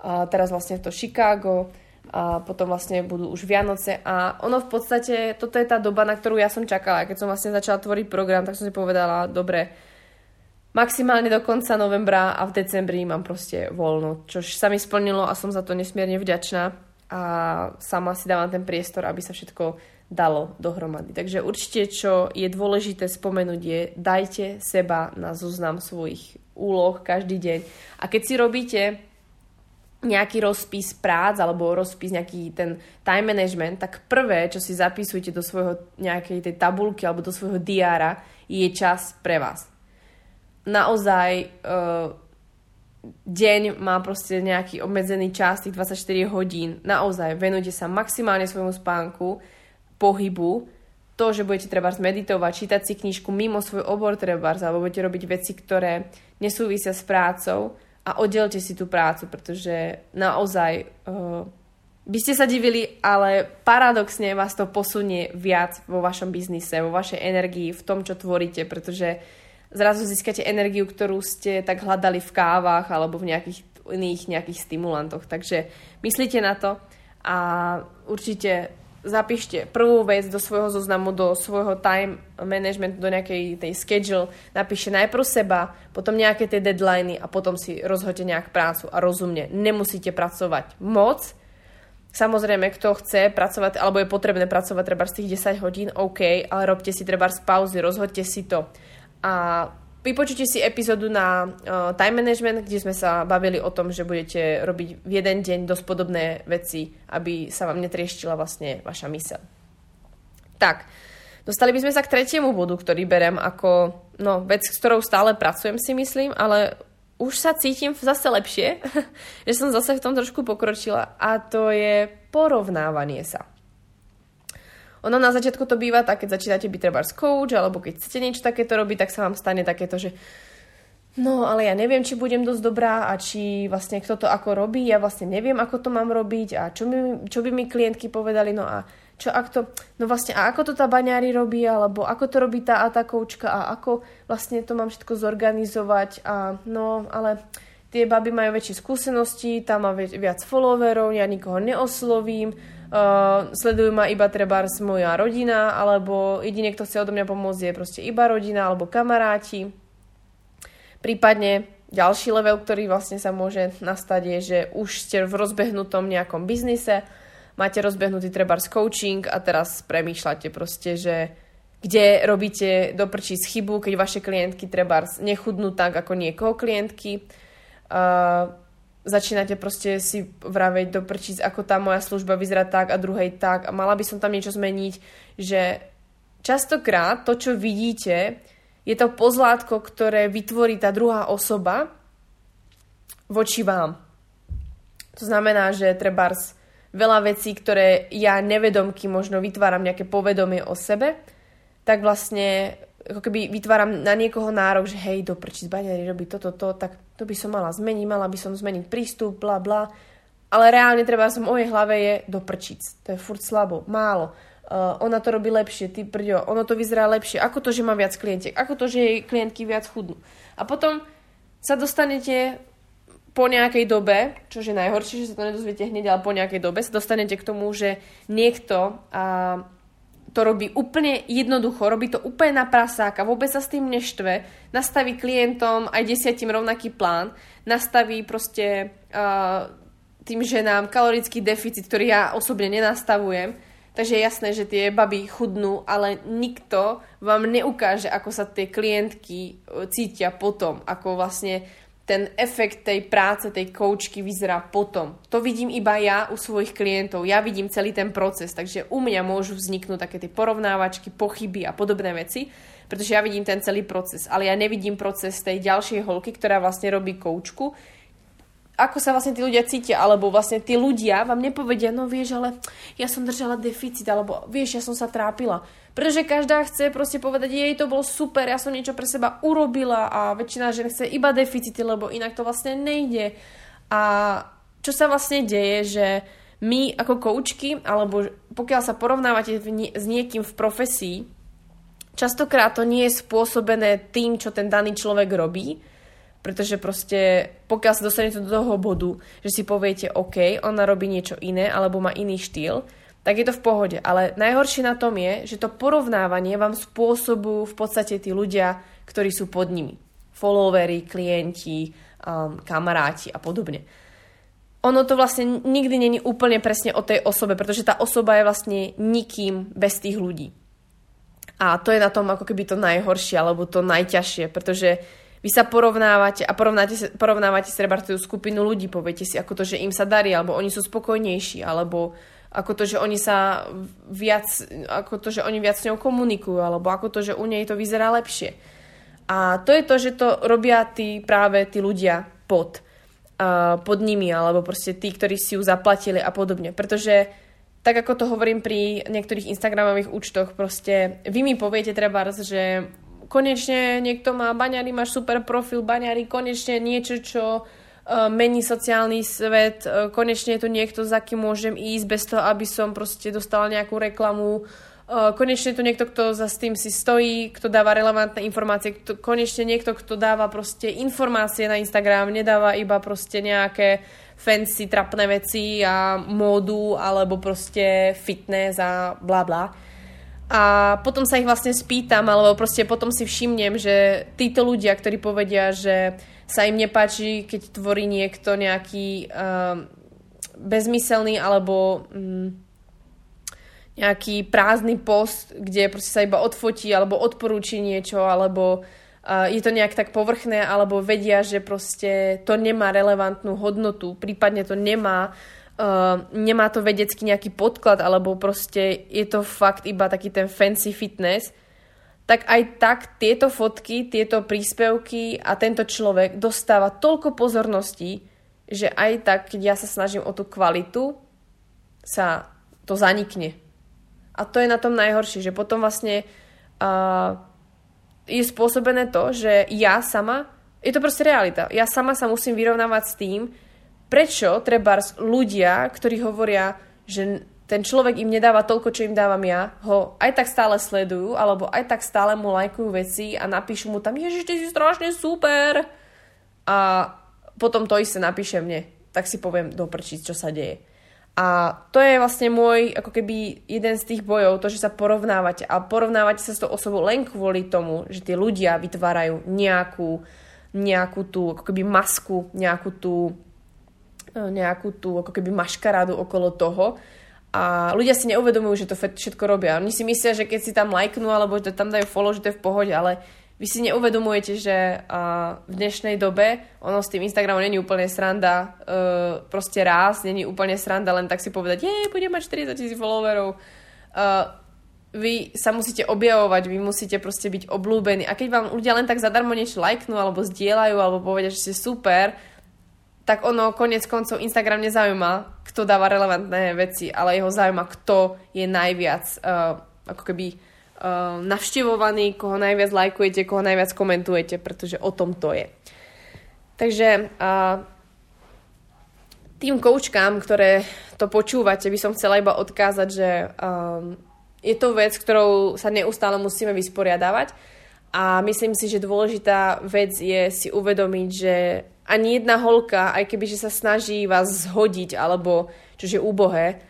a teraz vlastne to Chicago a potom vlastne budú už Vianoce a ono v podstate, toto je tá doba, na ktorú ja som čakala. Keď som vlastne začala tvoriť program, tak som si povedala, dobre, maximálne do konca novembra a v decembri mám proste voľno, čož sa mi splnilo a som za to nesmierne vďačná a sama si dávam ten priestor, aby sa všetko dalo dohromady. Takže určite, čo je dôležité spomenúť je, dajte seba na zoznam svojich úloh každý deň. A keď si robíte nejaký rozpis prác alebo rozpis nejaký ten time management, tak prvé, čo si zapisujete do svojho nejakej tej tabulky alebo do svojho diára, je čas pre vás. Naozaj uh, deň má proste nejaký obmedzený čas, tých 24 hodín. Naozaj, venujte sa maximálne svojmu spánku, pohybu, to, že budete treba meditovať, čítať si knižku mimo svoj obor treba, alebo budete robiť veci, ktoré nesúvisia s prácou a oddelte si tú prácu, pretože naozaj uh, by ste sa divili, ale paradoxne vás to posunie viac vo vašom biznise, vo vašej energii, v tom, čo tvoríte, pretože zrazu získate energiu, ktorú ste tak hľadali v kávach alebo v nejakých iných nejakých stimulantoch. Takže myslíte na to a určite zapíšte prvú vec do svojho zoznamu, do svojho time management, do nejakej tej schedule, napíšte najprv seba, potom nejaké tie deadliny a potom si rozhodte nejak prácu a rozumne. Nemusíte pracovať moc, Samozrejme, kto chce pracovať, alebo je potrebné pracovať treba z tých 10 hodín, OK, ale robte si treba z pauzy, rozhodte si to a vypočujte si epizódu na uh, time management, kde sme sa bavili o tom, že budete robiť v jeden deň dosť podobné veci, aby sa vám netrieštila vlastne vaša mysel. Tak, dostali by sme sa k tretiemu bodu, ktorý berem ako no, vec, s ktorou stále pracujem si myslím, ale už sa cítim zase lepšie, že som zase v tom trošku pokročila a to je porovnávanie sa. Ono na začiatku to býva tak, keď začínate byť treba coach, alebo keď chcete niečo takéto robiť, tak sa vám stane takéto, že no ale ja neviem, či budem dosť dobrá a či vlastne kto to ako robí, ja vlastne neviem, ako to mám robiť a čo, by, čo by mi klientky povedali, no a čo ak to, no vlastne a ako to tá baňári robí, alebo ako to robí tá a tá koučka a ako vlastne to mám všetko zorganizovať a no, ale tie baby majú väčšie skúsenosti, tam má viac followerov, ja nikoho neoslovím, Uh, sledujú ma iba treba moja rodina, alebo jediný, kto chce odo mňa pomôcť, je proste iba rodina alebo kamaráti. Prípadne ďalší level, ktorý vlastne sa môže nastať, je, že už ste v rozbehnutom nejakom biznise, máte rozbehnutý trebárs coaching a teraz premýšľate proste, že kde robíte do z chybu, keď vaše klientky trebárs nechudnú tak ako niekoho klientky. Uh, začínate proste si vraveť do prčíc, ako tá moja služba vyzerá tak a druhej tak a mala by som tam niečo zmeniť, že častokrát to, čo vidíte, je to pozlátko, ktoré vytvorí tá druhá osoba voči vám. To znamená, že trebárs veľa vecí, ktoré ja nevedomky možno vytváram nejaké povedomie o sebe, tak vlastne ako keby vytváram na niekoho nárok, že hej, do prčic baňary robí toto, to, tak to by som mala zmeniť, mala by som zmeniť prístup, bla bla. Ale reálne treba som o jej hlave je do prčic. To je furt slabo, málo. Uh, ona to robí lepšie, ty prďo, ono to vyzerá lepšie. Ako to, že má viac klientiek? Ako to, že jej klientky viac chudnú? A potom sa dostanete po nejakej dobe, čo je najhoršie, že sa to nedozviete hneď, ale po nejakej dobe sa dostanete k tomu, že niekto uh, to robí úplne jednoducho, robí to úplne na prasáka, vôbec sa s tým neštve, nastaví klientom aj desiatim rovnaký plán, nastaví proste uh, tým ženám kalorický deficit, ktorý ja osobne nenastavujem, takže je jasné, že tie baby chudnú, ale nikto vám neukáže, ako sa tie klientky cítia potom, ako vlastne ten efekt tej práce, tej koučky vyzerá potom. To vidím iba ja u svojich klientov. Ja vidím celý ten proces, takže u mňa môžu vzniknúť také tie porovnávačky, pochyby a podobné veci, pretože ja vidím ten celý proces, ale ja nevidím proces tej ďalšej holky, ktorá vlastne robí koučku, ako sa vlastne tí ľudia cítia, alebo vlastne tí ľudia vám nepovedia, no vieš, ale ja som držala deficit, alebo vieš, ja som sa trápila. Pretože každá chce proste povedať, jej to bolo super, ja som niečo pre seba urobila a väčšina žen chce iba deficity, lebo inak to vlastne nejde. A čo sa vlastne deje, že my ako koučky, alebo pokiaľ sa porovnávate s niekým v profesii, častokrát to nie je spôsobené tým, čo ten daný človek robí, pretože proste pokiaľ sa dostanete do toho bodu, že si poviete OK, ona robí niečo iné alebo má iný štýl, tak je to v pohode. Ale najhoršie na tom je, že to porovnávanie vám spôsobujú v podstate tí ľudia, ktorí sú pod nimi. Followery, klienti, um, kamaráti a podobne. Ono to vlastne nikdy není úplne presne o tej osobe, pretože tá osoba je vlastne nikým bez tých ľudí. A to je na tom ako keby to najhoršie, alebo to najťažšie, pretože vy sa porovnávate a porovnáte, porovnávate tú skupinu ľudí, poviete si, ako to, že im sa darí, alebo oni sú spokojnejší, alebo ako to, že oni sa viac, ako to, že oni viac s ňou komunikujú, alebo ako to, že u nej to vyzerá lepšie. A to je to, že to robia tí práve tí ľudia pod, uh, pod nimi, alebo proste tí, ktorí si ju zaplatili a podobne. Pretože tak ako to hovorím pri niektorých Instagramových účtoch, proste vy mi poviete treba, že konečne niekto má baňary, máš super profil baňary, konečne niečo, čo E, mení sociálny svet, e, konečne je tu niekto, za kým môžem ísť bez toho, aby som proste dostala nejakú reklamu, e, konečne je tu niekto, kto za s tým si stojí, kto dáva relevantné informácie, kto, konečne niekto, kto dáva proste informácie na Instagram, nedáva iba proste nejaké fancy, trapné veci a módu, alebo proste fitness a bla bla. A potom sa ich vlastne spýtam, alebo proste potom si všimnem, že títo ľudia, ktorí povedia, že sa im nepáči, keď tvorí niekto nejaký um, bezmyselný alebo um, nejaký prázdny post, kde proste sa iba odfotí alebo odporúči niečo, alebo uh, je to nejak tak povrchné, alebo vedia, že proste to nemá relevantnú hodnotu, prípadne to nemá Uh, nemá to vedecky nejaký podklad, alebo proste je to fakt iba taký ten fancy fitness, tak aj tak tieto fotky, tieto príspevky a tento človek dostáva toľko pozorností, že aj tak, keď ja sa snažím o tú kvalitu, sa to zanikne. A to je na tom najhoršie, že potom vlastne uh, je spôsobené to, že ja sama, je to proste realita, ja sama sa musím vyrovnávať s tým, prečo treba ľudia, ktorí hovoria, že ten človek im nedáva toľko, čo im dávam ja, ho aj tak stále sledujú, alebo aj tak stále mu lajkujú veci a napíšu mu tam, ježiš, ty si strašne super. A potom to isté napíše mne. Tak si poviem, doprčiť, čo sa deje. A to je vlastne môj, ako keby jeden z tých bojov, to, že sa porovnávate. A porovnávate sa s tou osobou len kvôli tomu, že tí ľudia vytvárajú nejakú, nejakú tú, ako keby masku, nejakú tú, nejakú tú, ako keby maškarádu okolo toho, a ľudia si neuvedomujú, že to všetko robia. Oni si myslia, že keď si tam lajknú alebo že tam dajú follow, že to je v pohode, ale vy si neuvedomujete, že v dnešnej dobe ono s tým Instagramom není úplne sranda uh, proste raz, není úplne sranda len tak si povedať, je, budem mať 40 tisíc followerov. Uh, vy sa musíte objavovať, vy musíte proste byť oblúbení. A keď vám ľudia len tak zadarmo niečo lajknú alebo zdieľajú alebo povedia, že ste super, tak ono konec koncov Instagram nezaujíma, kto dáva relevantné veci, ale jeho zaujíma, kto je najviac uh, ako keby uh, navštevovaný, koho najviac lajkujete, koho najviac komentujete, pretože o tom to je. Takže uh, tým koučkám, ktoré to počúvate, by som chcela iba odkázať, že um, je to vec, ktorou sa neustále musíme vysporiadavať a myslím si, že dôležitá vec je si uvedomiť, že ani jedna holka, aj keby že sa snaží vás zhodiť, alebo čo je úbohé,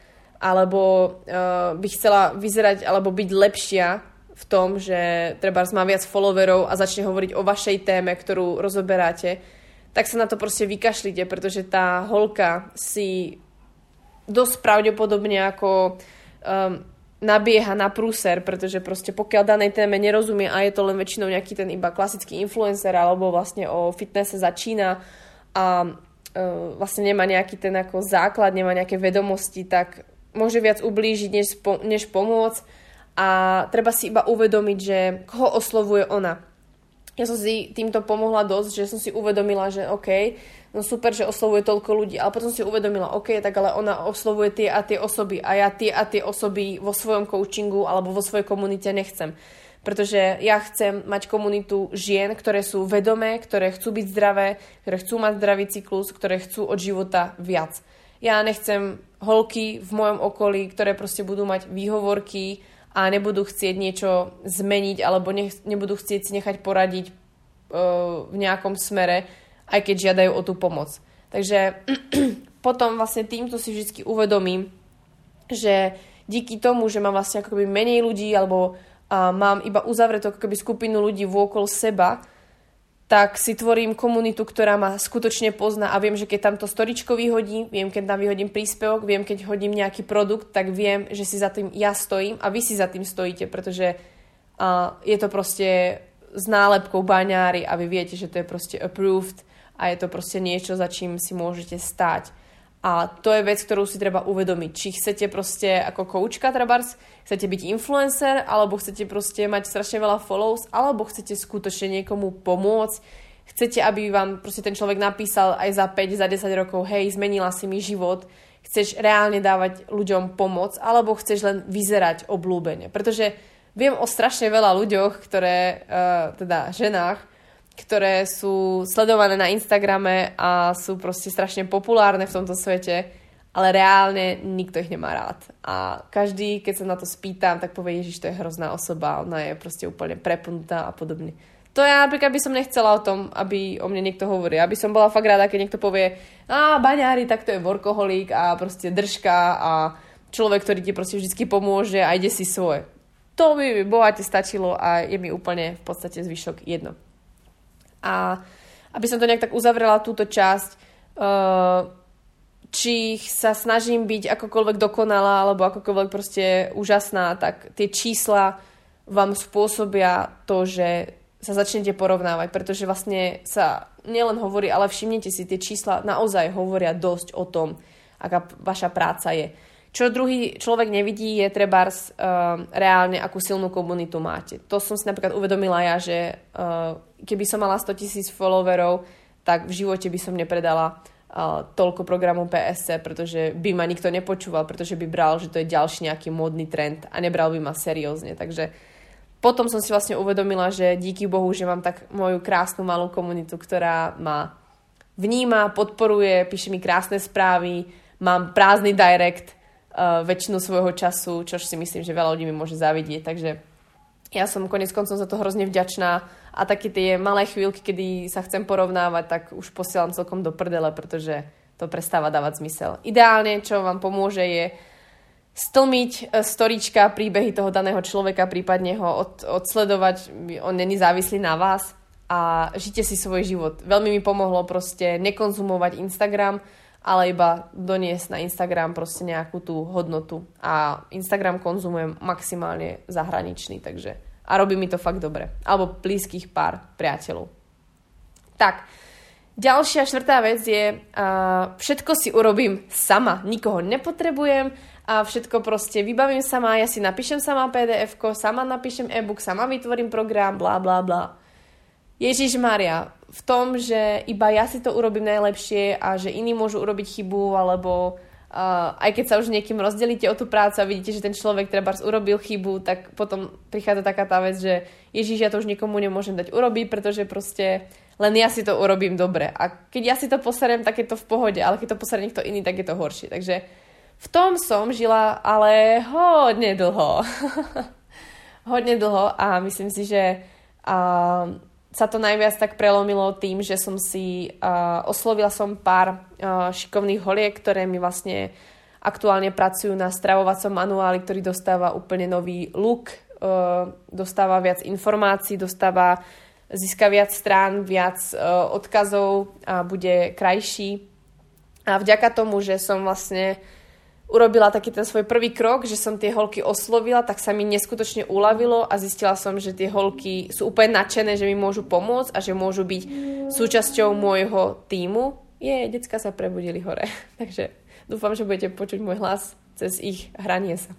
alebo uh, by chcela vyzerať alebo byť lepšia v tom, že treba má viac followerov a začne hovoriť o vašej téme, ktorú rozoberáte, tak sa na to proste vykašlite, pretože tá holka si dosť pravdepodobne ako um, nabieha na prúser, pretože proste pokiaľ danej téme nerozumie a je to len väčšinou nejaký ten iba klasický influencer alebo vlastne o fitnesse začína a e, vlastne nemá nejaký ten ako základ, nemá nejaké vedomosti, tak môže viac ublížiť, než, spo, než pomôcť a treba si iba uvedomiť, že koho oslovuje ona. Ja som si týmto pomohla dosť, že som si uvedomila, že OK, no super, že oslovuje toľko ľudí, ale potom si uvedomila, OK, tak ale ona oslovuje tie a tie osoby a ja tie a tie osoby vo svojom coachingu alebo vo svojej komunite nechcem. Pretože ja chcem mať komunitu žien, ktoré sú vedomé, ktoré chcú byť zdravé, ktoré chcú mať zdravý cyklus, ktoré chcú od života viac. ja nechcem holky v mojom okolí, ktoré proste budú mať výhovorky a nebudú chcieť niečo zmeniť alebo nech, nebudú chcieť si nechať poradiť uh, v nejakom smere, aj keď žiadajú o tú pomoc. Takže potom vlastne týmto si vždy uvedomím, že díky tomu, že mám vlastne ako keby menej ľudí alebo uh, mám iba uzavretú ako keby skupinu ľudí vôkol seba, tak si tvorím komunitu, ktorá ma skutočne pozná a viem, že keď tam to storičko vyhodím, viem, keď tam vyhodím príspevok, viem, keď hodím nejaký produkt, tak viem, že si za tým ja stojím a vy si za tým stojíte, pretože uh, je to proste s nálepkou baňári a vy viete, že to je proste approved a je to proste niečo, za čím si môžete stať. A to je vec, ktorú si treba uvedomiť. Či chcete proste ako koučka trebárs, chcete byť influencer, alebo chcete proste mať strašne veľa follows, alebo chcete skutočne niekomu pomôcť, chcete, aby vám proste ten človek napísal aj za 5, za 10 rokov, hej, zmenila si mi život, chceš reálne dávať ľuďom pomoc, alebo chceš len vyzerať oblúbene. Pretože viem o strašne veľa ľuďoch, ktoré, uh, teda ženách, ktoré sú sledované na Instagrame a sú proste strašne populárne v tomto svete, ale reálne nikto ich nemá rád. A každý, keď sa na to spýtam, tak povie, Ježiš, to je hrozná osoba, ona je proste úplne prepnutá a podobne. To ja napríklad by som nechcela o tom, aby o mne niekto hovoril. Aby som bola fakt rada, keď niekto povie, a baňári, tak to je workoholík a proste držka a človek, ktorý ti proste vždy pomôže a ide si svoje. To by mi bohate stačilo a je mi úplne v podstate zvyšok jedno. A aby som to nejak tak uzavrela túto časť, uh, či sa snažím byť akokoľvek dokonalá alebo akokoľvek proste úžasná, tak tie čísla vám spôsobia to, že sa začnete porovnávať, pretože vlastne sa nielen hovorí, ale všimnite si, tie čísla naozaj hovoria dosť o tom, aká vaša práca je. Čo druhý človek nevidí, je trebárs uh, reálne, akú silnú komunitu máte. To som si napríklad uvedomila ja, že uh, keby som mala 100 tisíc followerov, tak v živote by som nepredala uh, toľko programov PSC, pretože by ma nikto nepočúval, pretože by bral, že to je ďalší nejaký módny trend a nebral by ma seriózne. Takže potom som si vlastne uvedomila, že díky Bohu, že mám tak moju krásnu malú komunitu, ktorá ma vníma, podporuje, píše mi krásne správy, mám prázdny direct, uh, väčšinu svojho času, čo si myslím, že veľa ľudí mi môže zavidieť. Takže ja som konec koncom za to hrozne vďačná a také tie malé chvíľky, kedy sa chcem porovnávať, tak už posielam celkom do prdele, pretože to prestáva dávať zmysel. Ideálne, čo vám pomôže, je stlmiť e, storička, príbehy toho daného človeka, prípadne ho od, odsledovať, on není závislý na vás a žite si svoj život. Veľmi mi pomohlo proste nekonzumovať Instagram, ale iba doniesť na Instagram proste nejakú tú hodnotu. A Instagram konzumujem maximálne zahraničný, takže a robí mi to fakt dobre. Alebo blízkych pár priateľov. Tak, ďalšia štvrtá vec je, uh, všetko si urobím sama, nikoho nepotrebujem a všetko proste vybavím sama, ja si napíšem sama pdf sama napíšem e-book, sama vytvorím program, bla bla bla. Ježiš Maria, v tom, že iba ja si to urobím najlepšie a že iní môžu urobiť chybu, alebo uh, aj keď sa už niekým rozdelíte o tú prácu a vidíte, že ten človek treba urobil chybu, tak potom prichádza taká tá vec, že Ježiš, ja to už nikomu nemôžem dať urobiť, pretože proste len ja si to urobím dobre. A keď ja si to poserem, tak je to v pohode, ale keď to poserem niekto iný, tak je to horšie. Takže v tom som žila ale hodne dlho. hodne dlho a myslím si, že uh, sa to najviac tak prelomilo tým, že som si uh, oslovila som pár uh, šikovných holiek, ktoré mi vlastne aktuálne pracujú na stravovacom manuáli, ktorý dostáva úplne nový look, uh, dostáva viac informácií, dostáva, získa viac strán, viac uh, odkazov a bude krajší. A vďaka tomu, že som vlastne urobila taký ten svoj prvý krok, že som tie holky oslovila, tak sa mi neskutočne uľavilo a zistila som, že tie holky sú úplne nadšené, že mi môžu pomôcť a že môžu byť súčasťou môjho týmu. Je, decka sa prebudili hore, takže dúfam, že budete počuť môj hlas cez ich hranie sa.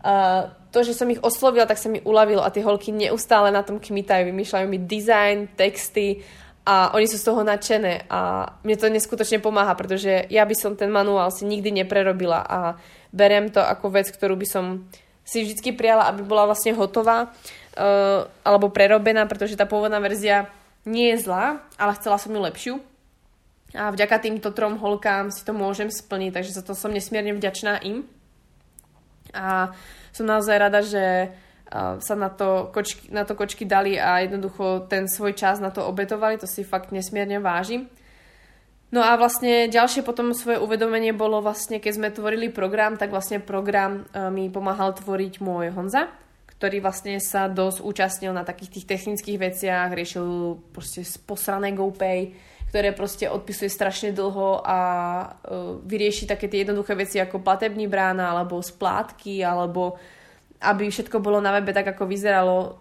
Uh, to, že som ich oslovila, tak sa mi uľavilo a tie holky neustále na tom kmitajú, vymýšľajú mi design, texty a oni sú z toho nadšené a mne to neskutočne pomáha, pretože ja by som ten manuál si nikdy neprerobila a berem to ako vec, ktorú by som si vždy prijala, aby bola vlastne hotová uh, alebo prerobená, pretože tá pôvodná verzia nie je zlá, ale chcela som ju lepšiu. A vďaka týmto trom holkám si to môžem splniť, takže za to som nesmierne vďačná im. A som naozaj rada, že sa na to, kočky, na to kočky dali a jednoducho ten svoj čas na to obetovali, to si fakt nesmierne vážim. No a vlastne ďalšie potom svoje uvedomenie bolo vlastne, keď sme tvorili program, tak vlastne program mi pomáhal tvoriť môj Honza, ktorý vlastne sa dosť účastnil na takých tých technických veciach, riešil proste posrané GoPay, ktoré proste odpisuje strašne dlho a uh, vyrieši také tie jednoduché veci ako platební brána, alebo splátky, alebo aby všetko bolo na webe tak, ako vyzeralo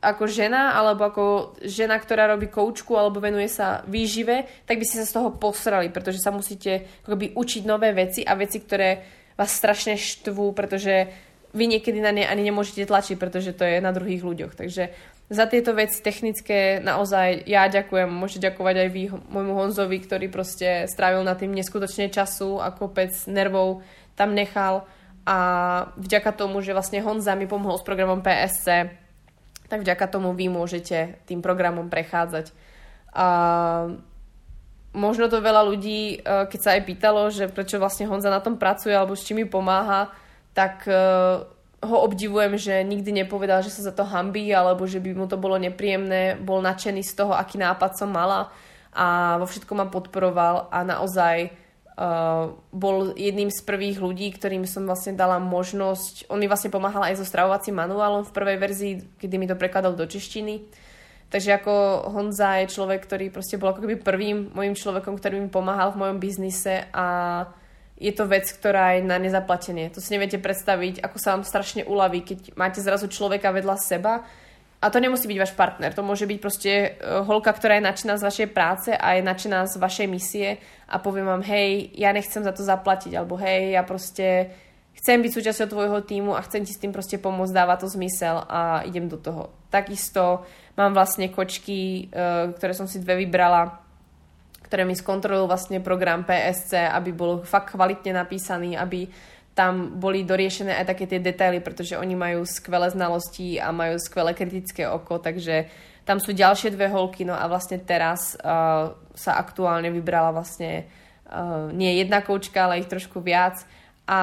ako žena, alebo ako žena, ktorá robí koučku alebo venuje sa výžive, tak by ste sa z toho posrali, pretože sa musíte akoby učiť nové veci a veci, ktoré vás strašne štvú, pretože vy niekedy na ne ani nemôžete tlačiť, pretože to je na druhých ľuďoch. Takže za tieto veci technické naozaj ja ďakujem. Môžete ďakovať aj vy môjmu Honzovi, ktorý proste strávil na tým neskutočne času a kopec nervov tam nechal. A vďaka tomu, že vlastne Honza mi pomohol s programom PSC, tak vďaka tomu vy môžete tým programom prechádzať. A možno to veľa ľudí, e, keď sa aj pýtalo, že prečo vlastne Honza na tom pracuje alebo s čím mi pomáha, tak e, ho obdivujem, že nikdy nepovedal, že sa za to hambí alebo že by mu to bolo nepríjemné, bol nadšený z toho, aký nápad som mala a vo všetkom ma podporoval a naozaj Uh, bol jedným z prvých ľudí, ktorým som vlastne dala možnosť, on mi vlastne pomáhal aj so stravovacím manuálom v prvej verzii, kedy mi to prekladal do češtiny. Takže ako Honza je človek, ktorý proste bol ako keby prvým mojim človekom, ktorý mi pomáhal v mojom biznise a je to vec, ktorá je na nezaplatenie. To si neviete predstaviť, ako sa vám strašne uľaví, keď máte zrazu človeka vedľa seba, a to nemusí byť váš partner, to môže byť proste e, holka, ktorá je nadšená z vašej práce a je nadšená z vašej misie a poviem vám, hej, ja nechcem za to zaplatiť, alebo hej, ja proste chcem byť súčasťou tvojho týmu a chcem ti s tým proste pomôcť, dáva to zmysel a idem do toho. Takisto mám vlastne kočky, e, ktoré som si dve vybrala, ktoré mi skontrolujú vlastne program PSC, aby bol fakt kvalitne napísaný, aby tam boli doriešené aj také tie detaily, pretože oni majú skvelé znalosti a majú skvelé kritické oko, takže tam sú ďalšie dve holky, no a vlastne teraz uh, sa aktuálne vybrala vlastne uh, nie jedna koučka, ale ich trošku viac a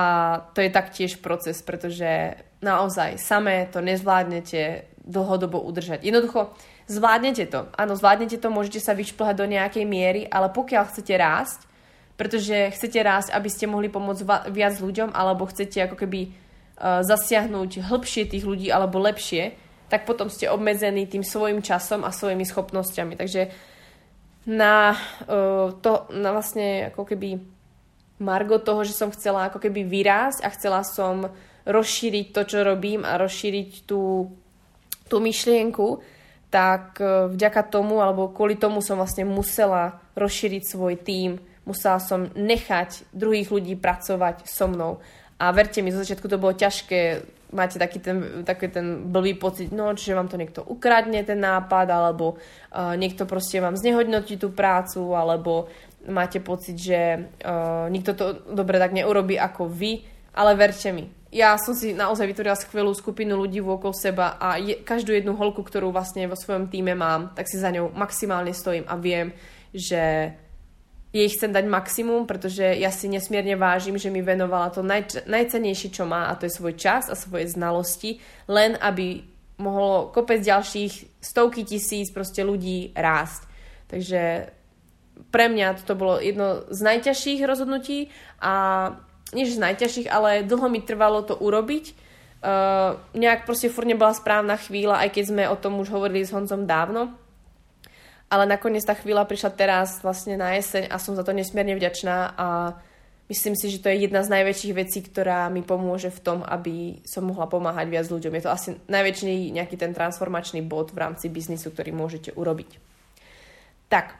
to je taktiež proces, pretože naozaj samé to nezvládnete dlhodobo udržať. Jednoducho, zvládnete to. Áno, zvládnete to, môžete sa vyšplhať do nejakej miery, ale pokiaľ chcete rásť, pretože chcete rásť, aby ste mohli pomôcť viac ľuďom, alebo chcete ako keby uh, zasiahnuť hĺbšie tých ľudí, alebo lepšie, tak potom ste obmedzení tým svojim časom a svojimi schopnosťami. Takže na uh, to, na vlastne ako keby margo toho, že som chcela ako keby vyrásť a chcela som rozšíriť to, čo robím a rozšíriť tú, tú myšlienku, tak uh, vďaka tomu, alebo kvôli tomu som vlastne musela rozšíriť svoj tím, musela som nechať druhých ľudí pracovať so mnou. A verte mi, zo začiatku to bolo ťažké, máte taký ten, taký ten blbý pocit, no, čiže vám to niekto ukradne ten nápad, alebo uh, niekto proste vám znehodnotí tú prácu, alebo máte pocit, že uh, nikto to dobre tak neurobi ako vy, ale verte mi, ja som si naozaj vytvorila skvelú skupinu ľudí vôkol seba a je, každú jednu holku, ktorú vlastne vo svojom týme mám, tak si za ňou maximálne stojím a viem, že jej chcem dať maximum, pretože ja si nesmierne vážim, že mi venovala to naj, najcenejšie, čo má a to je svoj čas a svoje znalosti, len aby mohlo kopec ďalších stovky tisíc proste ľudí rásť. Takže pre mňa toto bolo jedno z najťažších rozhodnutí a nie z najťažších, ale dlho mi trvalo to urobiť. Uh, nejak proste furt nebola správna chvíľa, aj keď sme o tom už hovorili s Honzom dávno ale nakoniec tá chvíľa prišla teraz vlastne na jeseň a som za to nesmierne vďačná a myslím si, že to je jedna z najväčších vecí, ktorá mi pomôže v tom, aby som mohla pomáhať viac ľuďom. Je to asi najväčší nejaký ten transformačný bod v rámci biznisu, ktorý môžete urobiť. Tak,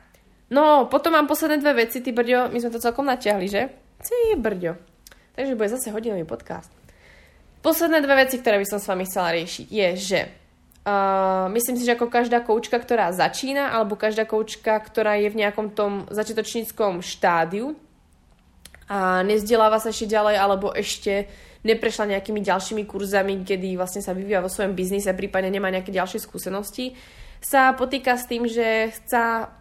no potom mám posledné dve veci, ty brďo, my sme to celkom natiahli, že? Ty brďo. Takže bude zase hodinový podcast. Posledné dve veci, ktoré by som s vami chcela riešiť, je, že Uh, myslím si, že ako každá koučka, ktorá začína, alebo každá koučka, ktorá je v nejakom tom začiatočníckom štádiu a nezdeláva sa ešte ďalej, alebo ešte neprešla nejakými ďalšími kurzami, kedy vlastne sa vyvíja vo svojom biznise, prípadne nemá nejaké ďalšie skúsenosti, sa potýka s tým, že chca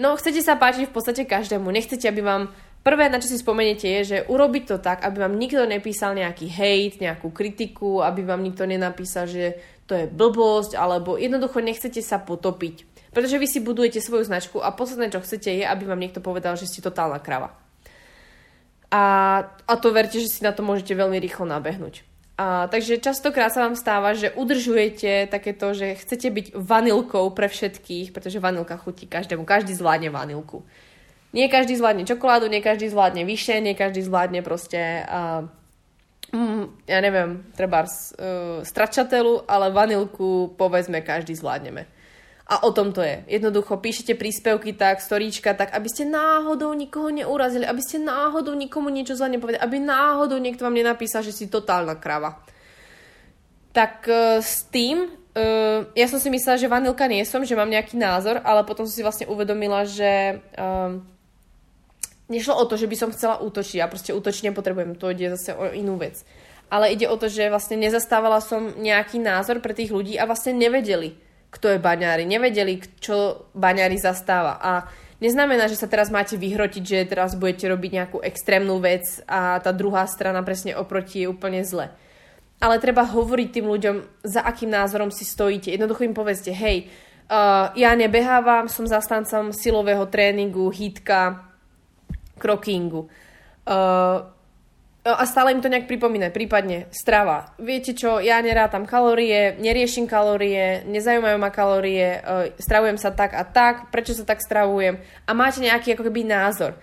No, chcete sa páčiť v podstate každému. Nechcete, aby vám Prvé, na čo si spomeniete, je, že urobiť to tak, aby vám nikto nepísal nejaký hate, nejakú kritiku, aby vám nikto nenapísal, že to je blbosť, alebo jednoducho nechcete sa potopiť. Pretože vy si budujete svoju značku a posledné, čo chcete, je, aby vám niekto povedal, že ste totálna krava. A, a to verte, že si na to môžete veľmi rýchlo nabehnúť. A, takže častokrát sa vám stáva, že udržujete takéto, že chcete byť vanilkou pre všetkých, pretože vanilka chutí každému. Každý zvládne vanilku. Nie každý zvládne čokoládu, nie každý zvládne vyše, nie každý zvládne proste, uh, mm, ja neviem, treba uh, stračatelu, ale vanilku povedzme každý zvládneme. A o tom to je. Jednoducho píšete príspevky tak, storíčka tak, aby ste náhodou nikoho neurazili, aby ste náhodou nikomu niečo zle nepovedali, aby náhodou niekto vám nenapísal, že si totálna krava. Tak uh, s tým, uh, ja som si myslela, že vanilka nie som, že mám nejaký názor, ale potom som si vlastne uvedomila, že uh, nešlo o to, že by som chcela útočiť. Ja proste útočiť nepotrebujem, to ide zase o inú vec. Ale ide o to, že vlastne nezastávala som nejaký názor pre tých ľudí a vlastne nevedeli, kto je baňári. Nevedeli, čo baňári zastáva. A neznamená, že sa teraz máte vyhrotiť, že teraz budete robiť nejakú extrémnu vec a tá druhá strana presne oproti je úplne zle. Ale treba hovoriť tým ľuďom, za akým názorom si stojíte. Jednoducho im povedzte, hej, uh, ja nebehávam, som zastancom silového tréningu, hitka, krokingu. Uh, a stále im to nejak pripomína, prípadne strava. Viete čo, ja nerátam kalórie, neriešim kalórie, nezajímajú ma kalórie, uh, stravujem sa tak a tak, prečo sa tak stravujem a máte nejaký ako keby názor.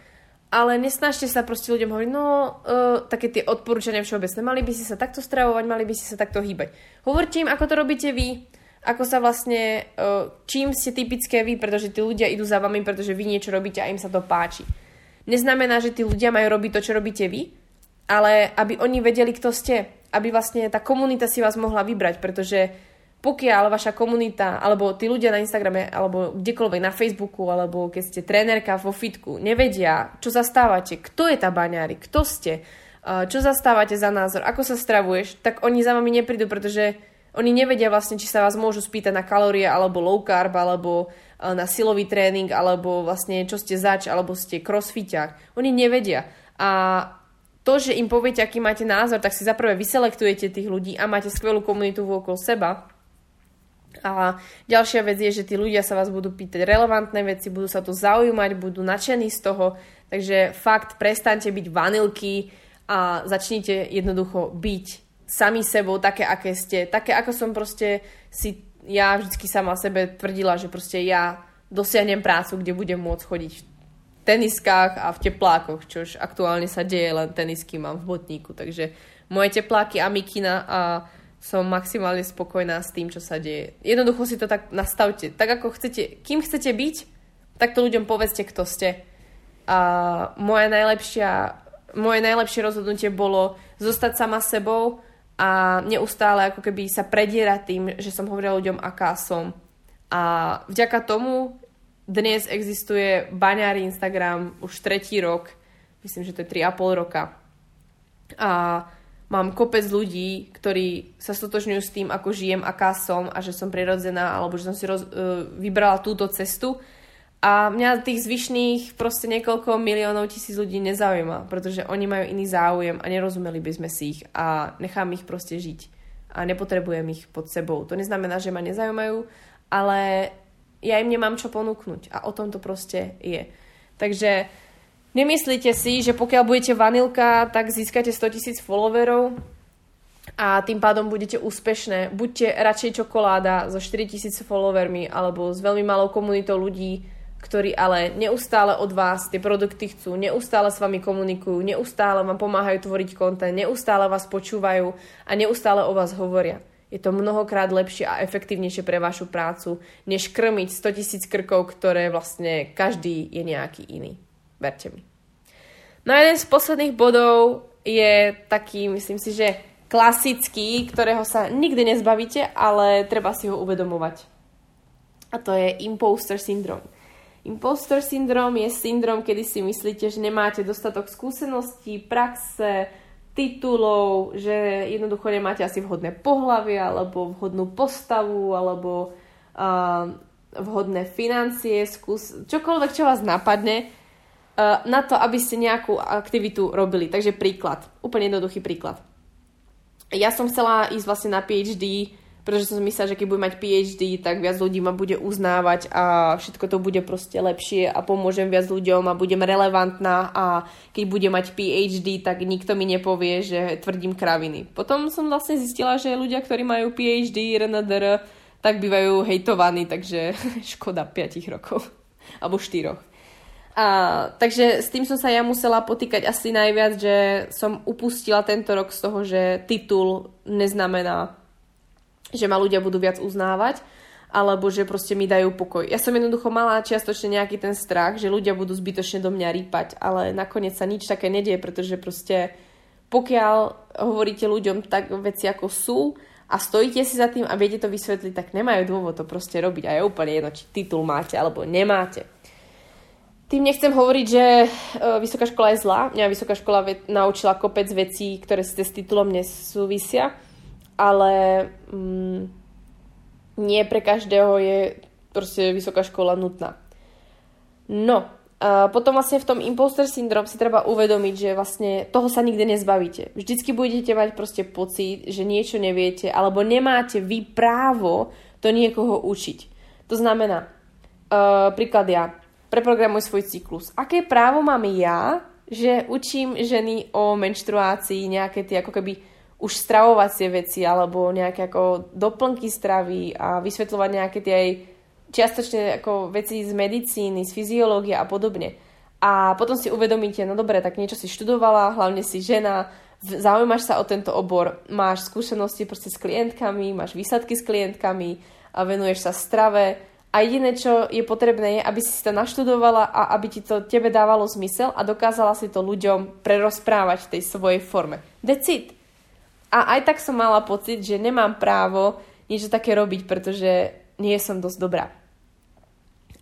Ale nesnažte sa proste ľuďom hovoriť, no, uh, také tie odporúčania všeobecné, mali by si sa takto stravovať, mali by si sa takto hýbať. Hovorte im, ako to robíte vy, ako sa vlastne, uh, čím ste typické vy, pretože tí ľudia idú za vami, pretože vy niečo robíte a im sa to páči neznamená, že tí ľudia majú robiť to, čo robíte vy, ale aby oni vedeli, kto ste. Aby vlastne tá komunita si vás mohla vybrať, pretože pokiaľ vaša komunita, alebo tí ľudia na Instagrame, alebo kdekoľvek na Facebooku, alebo keď ste trénerka vo fitku, nevedia, čo zastávate, kto je tá baňári, kto ste, čo zastávate za názor, ako sa stravuješ, tak oni za vami neprídu, pretože oni nevedia vlastne, či sa vás môžu spýtať na kalórie, alebo low carb, alebo Eh, na silový tréning, alebo vlastne čo ste zač, alebo ste crossfiťák. Oni nevedia. A to, že im poviete, aký máte názor, tak si zaprvé vyselektujete tých ľudí a máte skvelú komunitu okolo seba. A ďalšia vec je, že tí ľudia sa vás budú pýtať relevantné veci, budú sa to zaujímať, budú nadšení z toho, takže fakt prestaňte byť vanilky a začnite jednoducho byť sami sebou, také, aké ste, také, ako som proste si ja vždycky sama sebe tvrdila, že proste ja dosiahnem prácu, kde budem môcť chodiť v teniskách a v teplákoch, čož aktuálne sa deje, len tenisky mám v botníku, takže moje tepláky a mikina a som maximálne spokojná s tým, čo sa deje. Jednoducho si to tak nastavte. Tak ako chcete, kým chcete byť, tak to ľuďom povedzte, kto ste. A moje najlepšia, moje najlepšie rozhodnutie bolo zostať sama sebou, a neustále ako keby sa prediera tým, že som hovorila ľuďom, aká som. A vďaka tomu dnes existuje baňári Instagram už tretí rok, myslím, že to je 3,5 roka. A mám kopec ľudí, ktorí sa stotožňujú s tým, ako žijem, aká som a že som prirodzená, alebo že som si roz, uh, vybrala túto cestu a mňa tých zvyšných proste niekoľko miliónov tisíc ľudí nezaujíma, pretože oni majú iný záujem a nerozumeli by sme si ich a nechám ich proste žiť a nepotrebujem ich pod sebou. To neznamená, že ma nezaujímajú, ale ja im nemám čo ponúknuť a o tom to proste je. Takže nemyslíte si, že pokiaľ budete vanilka, tak získate 100 tisíc followerov a tým pádom budete úspešné. Buďte radšej čokoláda so 4 tisíc followermi alebo s veľmi malou komunitou ľudí, ktorí ale neustále od vás tie produkty chcú, neustále s vami komunikujú, neustále vám pomáhajú tvoriť kontent, neustále vás počúvajú a neustále o vás hovoria. Je to mnohokrát lepšie a efektívnejšie pre vašu prácu, než krmiť 100 tisíc krkov, ktoré vlastne každý je nejaký iný. Verte mi. No a jeden z posledných bodov je taký, myslím si, že klasický, ktorého sa nikdy nezbavíte, ale treba si ho uvedomovať. A to je imposter syndrome. Imposter syndrom je syndrom, kedy si myslíte, že nemáte dostatok skúseností, praxe, titulov, že jednoducho nemáte asi vhodné pohlavie, alebo vhodnú postavu, alebo uh, vhodné financie, skús čokoľvek, čo vás napadne, uh, na to, aby ste nejakú aktivitu robili. Takže príklad, úplne jednoduchý príklad. Ja som chcela ísť vlastne na PhD, pretože som myslela, že keď budem mať PhD, tak viac ľudí ma bude uznávať a všetko to bude proste lepšie a pomôžem viac ľuďom a budem relevantná a keď budem mať PhD, tak nikto mi nepovie, že tvrdím kraviny. Potom som vlastne zistila, že ľudia, ktorí majú PhD, RNDR, tak bývajú hejtovaní, takže škoda 5 rokov alebo 4. A, takže s tým som sa ja musela potýkať asi najviac, že som upustila tento rok z toho, že titul neznamená že ma ľudia budú viac uznávať, alebo že proste mi dajú pokoj. Ja som jednoducho mala čiastočne nejaký ten strach, že ľudia budú zbytočne do mňa rýpať, ale nakoniec sa nič také nedie, pretože proste pokiaľ hovoríte ľuďom tak veci ako sú a stojíte si za tým a viete to vysvetliť, tak nemajú dôvod to proste robiť a je úplne jedno, či titul máte alebo nemáte. Tým nechcem hovoriť, že e, vysoká škola je zlá. Mňa vysoká škola naučila kopec vecí, ktoré si s titulom nesúvisia ale mm, nie pre každého je proste vysoká škola nutná. No, a potom vlastne v tom imposter syndrom si treba uvedomiť, že vlastne toho sa nikdy nezbavíte. Vždycky budete mať proste pocit, že niečo neviete, alebo nemáte vy právo to niekoho učiť. To znamená, uh, príklad ja, preprogramuj svoj cyklus. Aké právo mám ja, že učím ženy o menštruácii, nejaké tie ako keby už stravovacie veci alebo nejaké ako doplnky stravy a vysvetľovať nejaké tie aj čiastočne ako veci z medicíny, z fyziológie a podobne. A potom si uvedomíte, no dobre, tak niečo si študovala, hlavne si žena, zaujímaš sa o tento obor, máš skúsenosti proste s klientkami, máš výsledky s klientkami a venuješ sa strave a jediné, čo je potrebné, je, aby si to naštudovala a aby ti to tebe dávalo zmysel a dokázala si to ľuďom prerozprávať v tej svojej forme. It. A aj tak som mala pocit, že nemám právo niečo také robiť, pretože nie som dosť dobrá.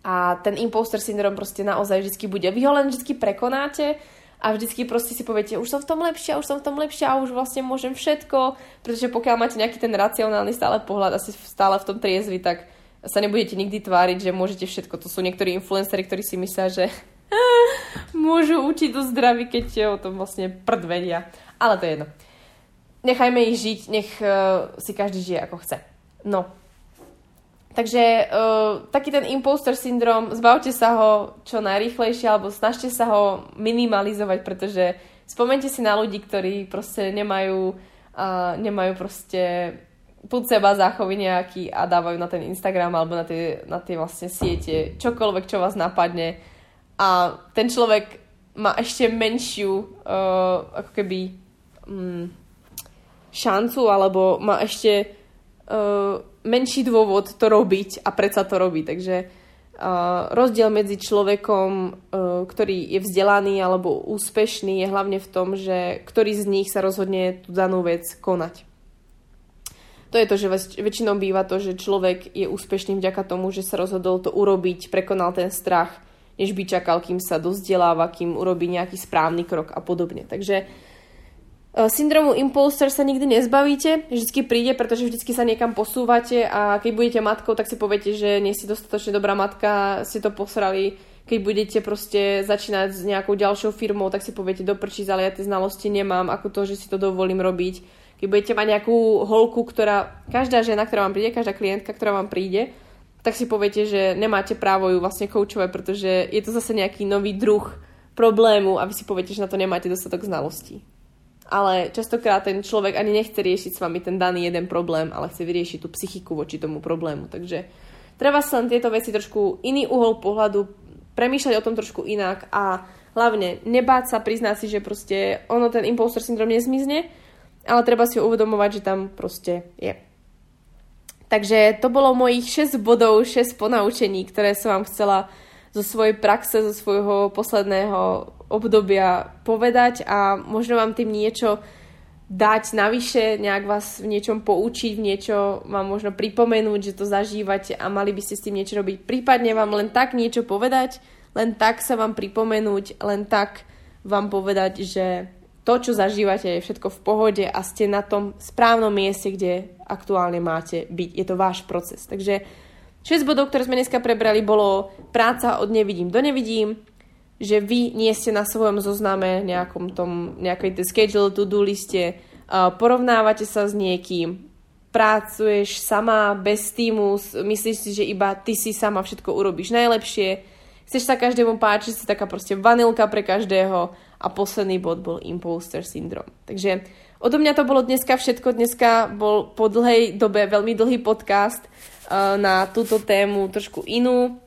A ten imposter syndrom proste naozaj vždy bude. Vy ho len vždy prekonáte a vždycky proste si poviete, už som v tom lepšia, už som v tom lepšia už vlastne môžem všetko, pretože pokiaľ máte nejaký ten racionálny stále pohľad a si stále v tom triezvi, tak sa nebudete nikdy tváriť, že môžete všetko. To sú niektorí influenceri, ktorí si myslia, že môžu učiť do zdraví, keď o tom vlastne prd vedia. Ale to je jedno nechajme ich žiť, nech uh, si každý žije ako chce. No. Takže uh, taký ten imposter syndrom, zbavte sa ho čo najrýchlejšie alebo snažte sa ho minimalizovať, pretože spomente si na ľudí, ktorí proste nemajú, uh, nemajú proste púd seba záchovy nejaký a dávajú na ten Instagram alebo na tie, na tie vlastne siete čokoľvek, čo vás napadne a ten človek má ešte menšiu uh, ako keby um, šancu alebo má ešte uh, menší dôvod to robiť a predsa to robí. Takže uh, rozdiel medzi človekom, uh, ktorý je vzdelaný alebo úspešný je hlavne v tom, že ktorý z nich sa rozhodne tú danú vec konať. To je to, že väčšinou býva to, že človek je úspešný vďaka tomu, že sa rozhodol to urobiť, prekonal ten strach, než by čakal, kým sa dozdeláva, kým urobí nejaký správny krok a podobne. Takže syndromu imposter sa nikdy nezbavíte, vždycky príde, pretože vždycky sa niekam posúvate a keď budete matkou, tak si poviete, že nie si dostatočne dobrá matka, ste to posrali. Keď budete proste začínať s nejakou ďalšou firmou, tak si poviete, doprčí, ale ja tie znalosti nemám, ako to, že si to dovolím robiť. Keď budete mať nejakú holku, ktorá, každá žena, ktorá vám príde, každá klientka, ktorá vám príde, tak si poviete, že nemáte právo ju vlastne koučovať, pretože je to zase nejaký nový druh problému a vy si poviete, že na to nemáte dostatok znalostí ale častokrát ten človek ani nechce riešiť s vami ten daný jeden problém, ale chce vyriešiť tú psychiku voči tomu problému. Takže treba sa len tieto veci trošku iný uhol pohľadu, premýšľať o tom trošku inak a hlavne nebáť sa priznať si, že proste ono ten imposter syndrom nezmizne, ale treba si uvedomovať, že tam proste je. Takže to bolo mojich 6 bodov, 6 ponaučení, ktoré som vám chcela zo svojej praxe, zo svojho posledného obdobia povedať a možno vám tým niečo dať navyše, nejak vás v niečom poučiť, v niečo vám možno pripomenúť, že to zažívate a mali by ste s tým niečo robiť. Prípadne vám len tak niečo povedať, len tak sa vám pripomenúť, len tak vám povedať, že to, čo zažívate, je všetko v pohode a ste na tom správnom mieste, kde aktuálne máte byť. Je to váš proces. Takže 6 bodov, ktoré sme dneska prebrali, bolo práca od nevidím do nevidím, že vy nie ste na svojom zozname nejakom tom, nejakej tej schedule, to-do liste, porovnávate sa s niekým, pracuješ sama, bez týmu, myslíš si, že iba ty si sama všetko urobíš najlepšie, chceš sa každému páčiť, si taká proste vanilka pre každého a posledný bod bol imposter syndrom. Takže odo mňa to bolo dneska všetko. Dneska bol po dlhej dobe veľmi dlhý podcast na túto tému trošku inú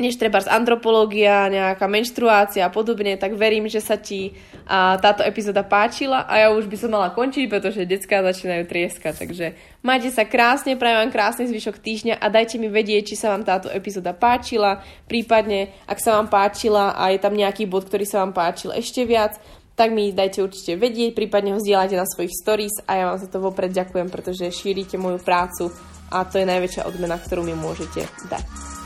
než treba z antropológia, nejaká menštruácia a podobne, tak verím, že sa ti a, táto epizóda páčila a ja už by som mala končiť, pretože detská začínajú trieskať. Takže majte sa krásne, prajem vám krásny zvyšok týždňa a dajte mi vedieť, či sa vám táto epizóda páčila, prípadne ak sa vám páčila a je tam nejaký bod, ktorý sa vám páčil ešte viac, tak mi dajte určite vedieť, prípadne ho zdieľajte na svojich stories a ja vám za to vopred ďakujem, pretože šírite moju prácu a to je najväčšia odmena, ktorú mi môžete dať.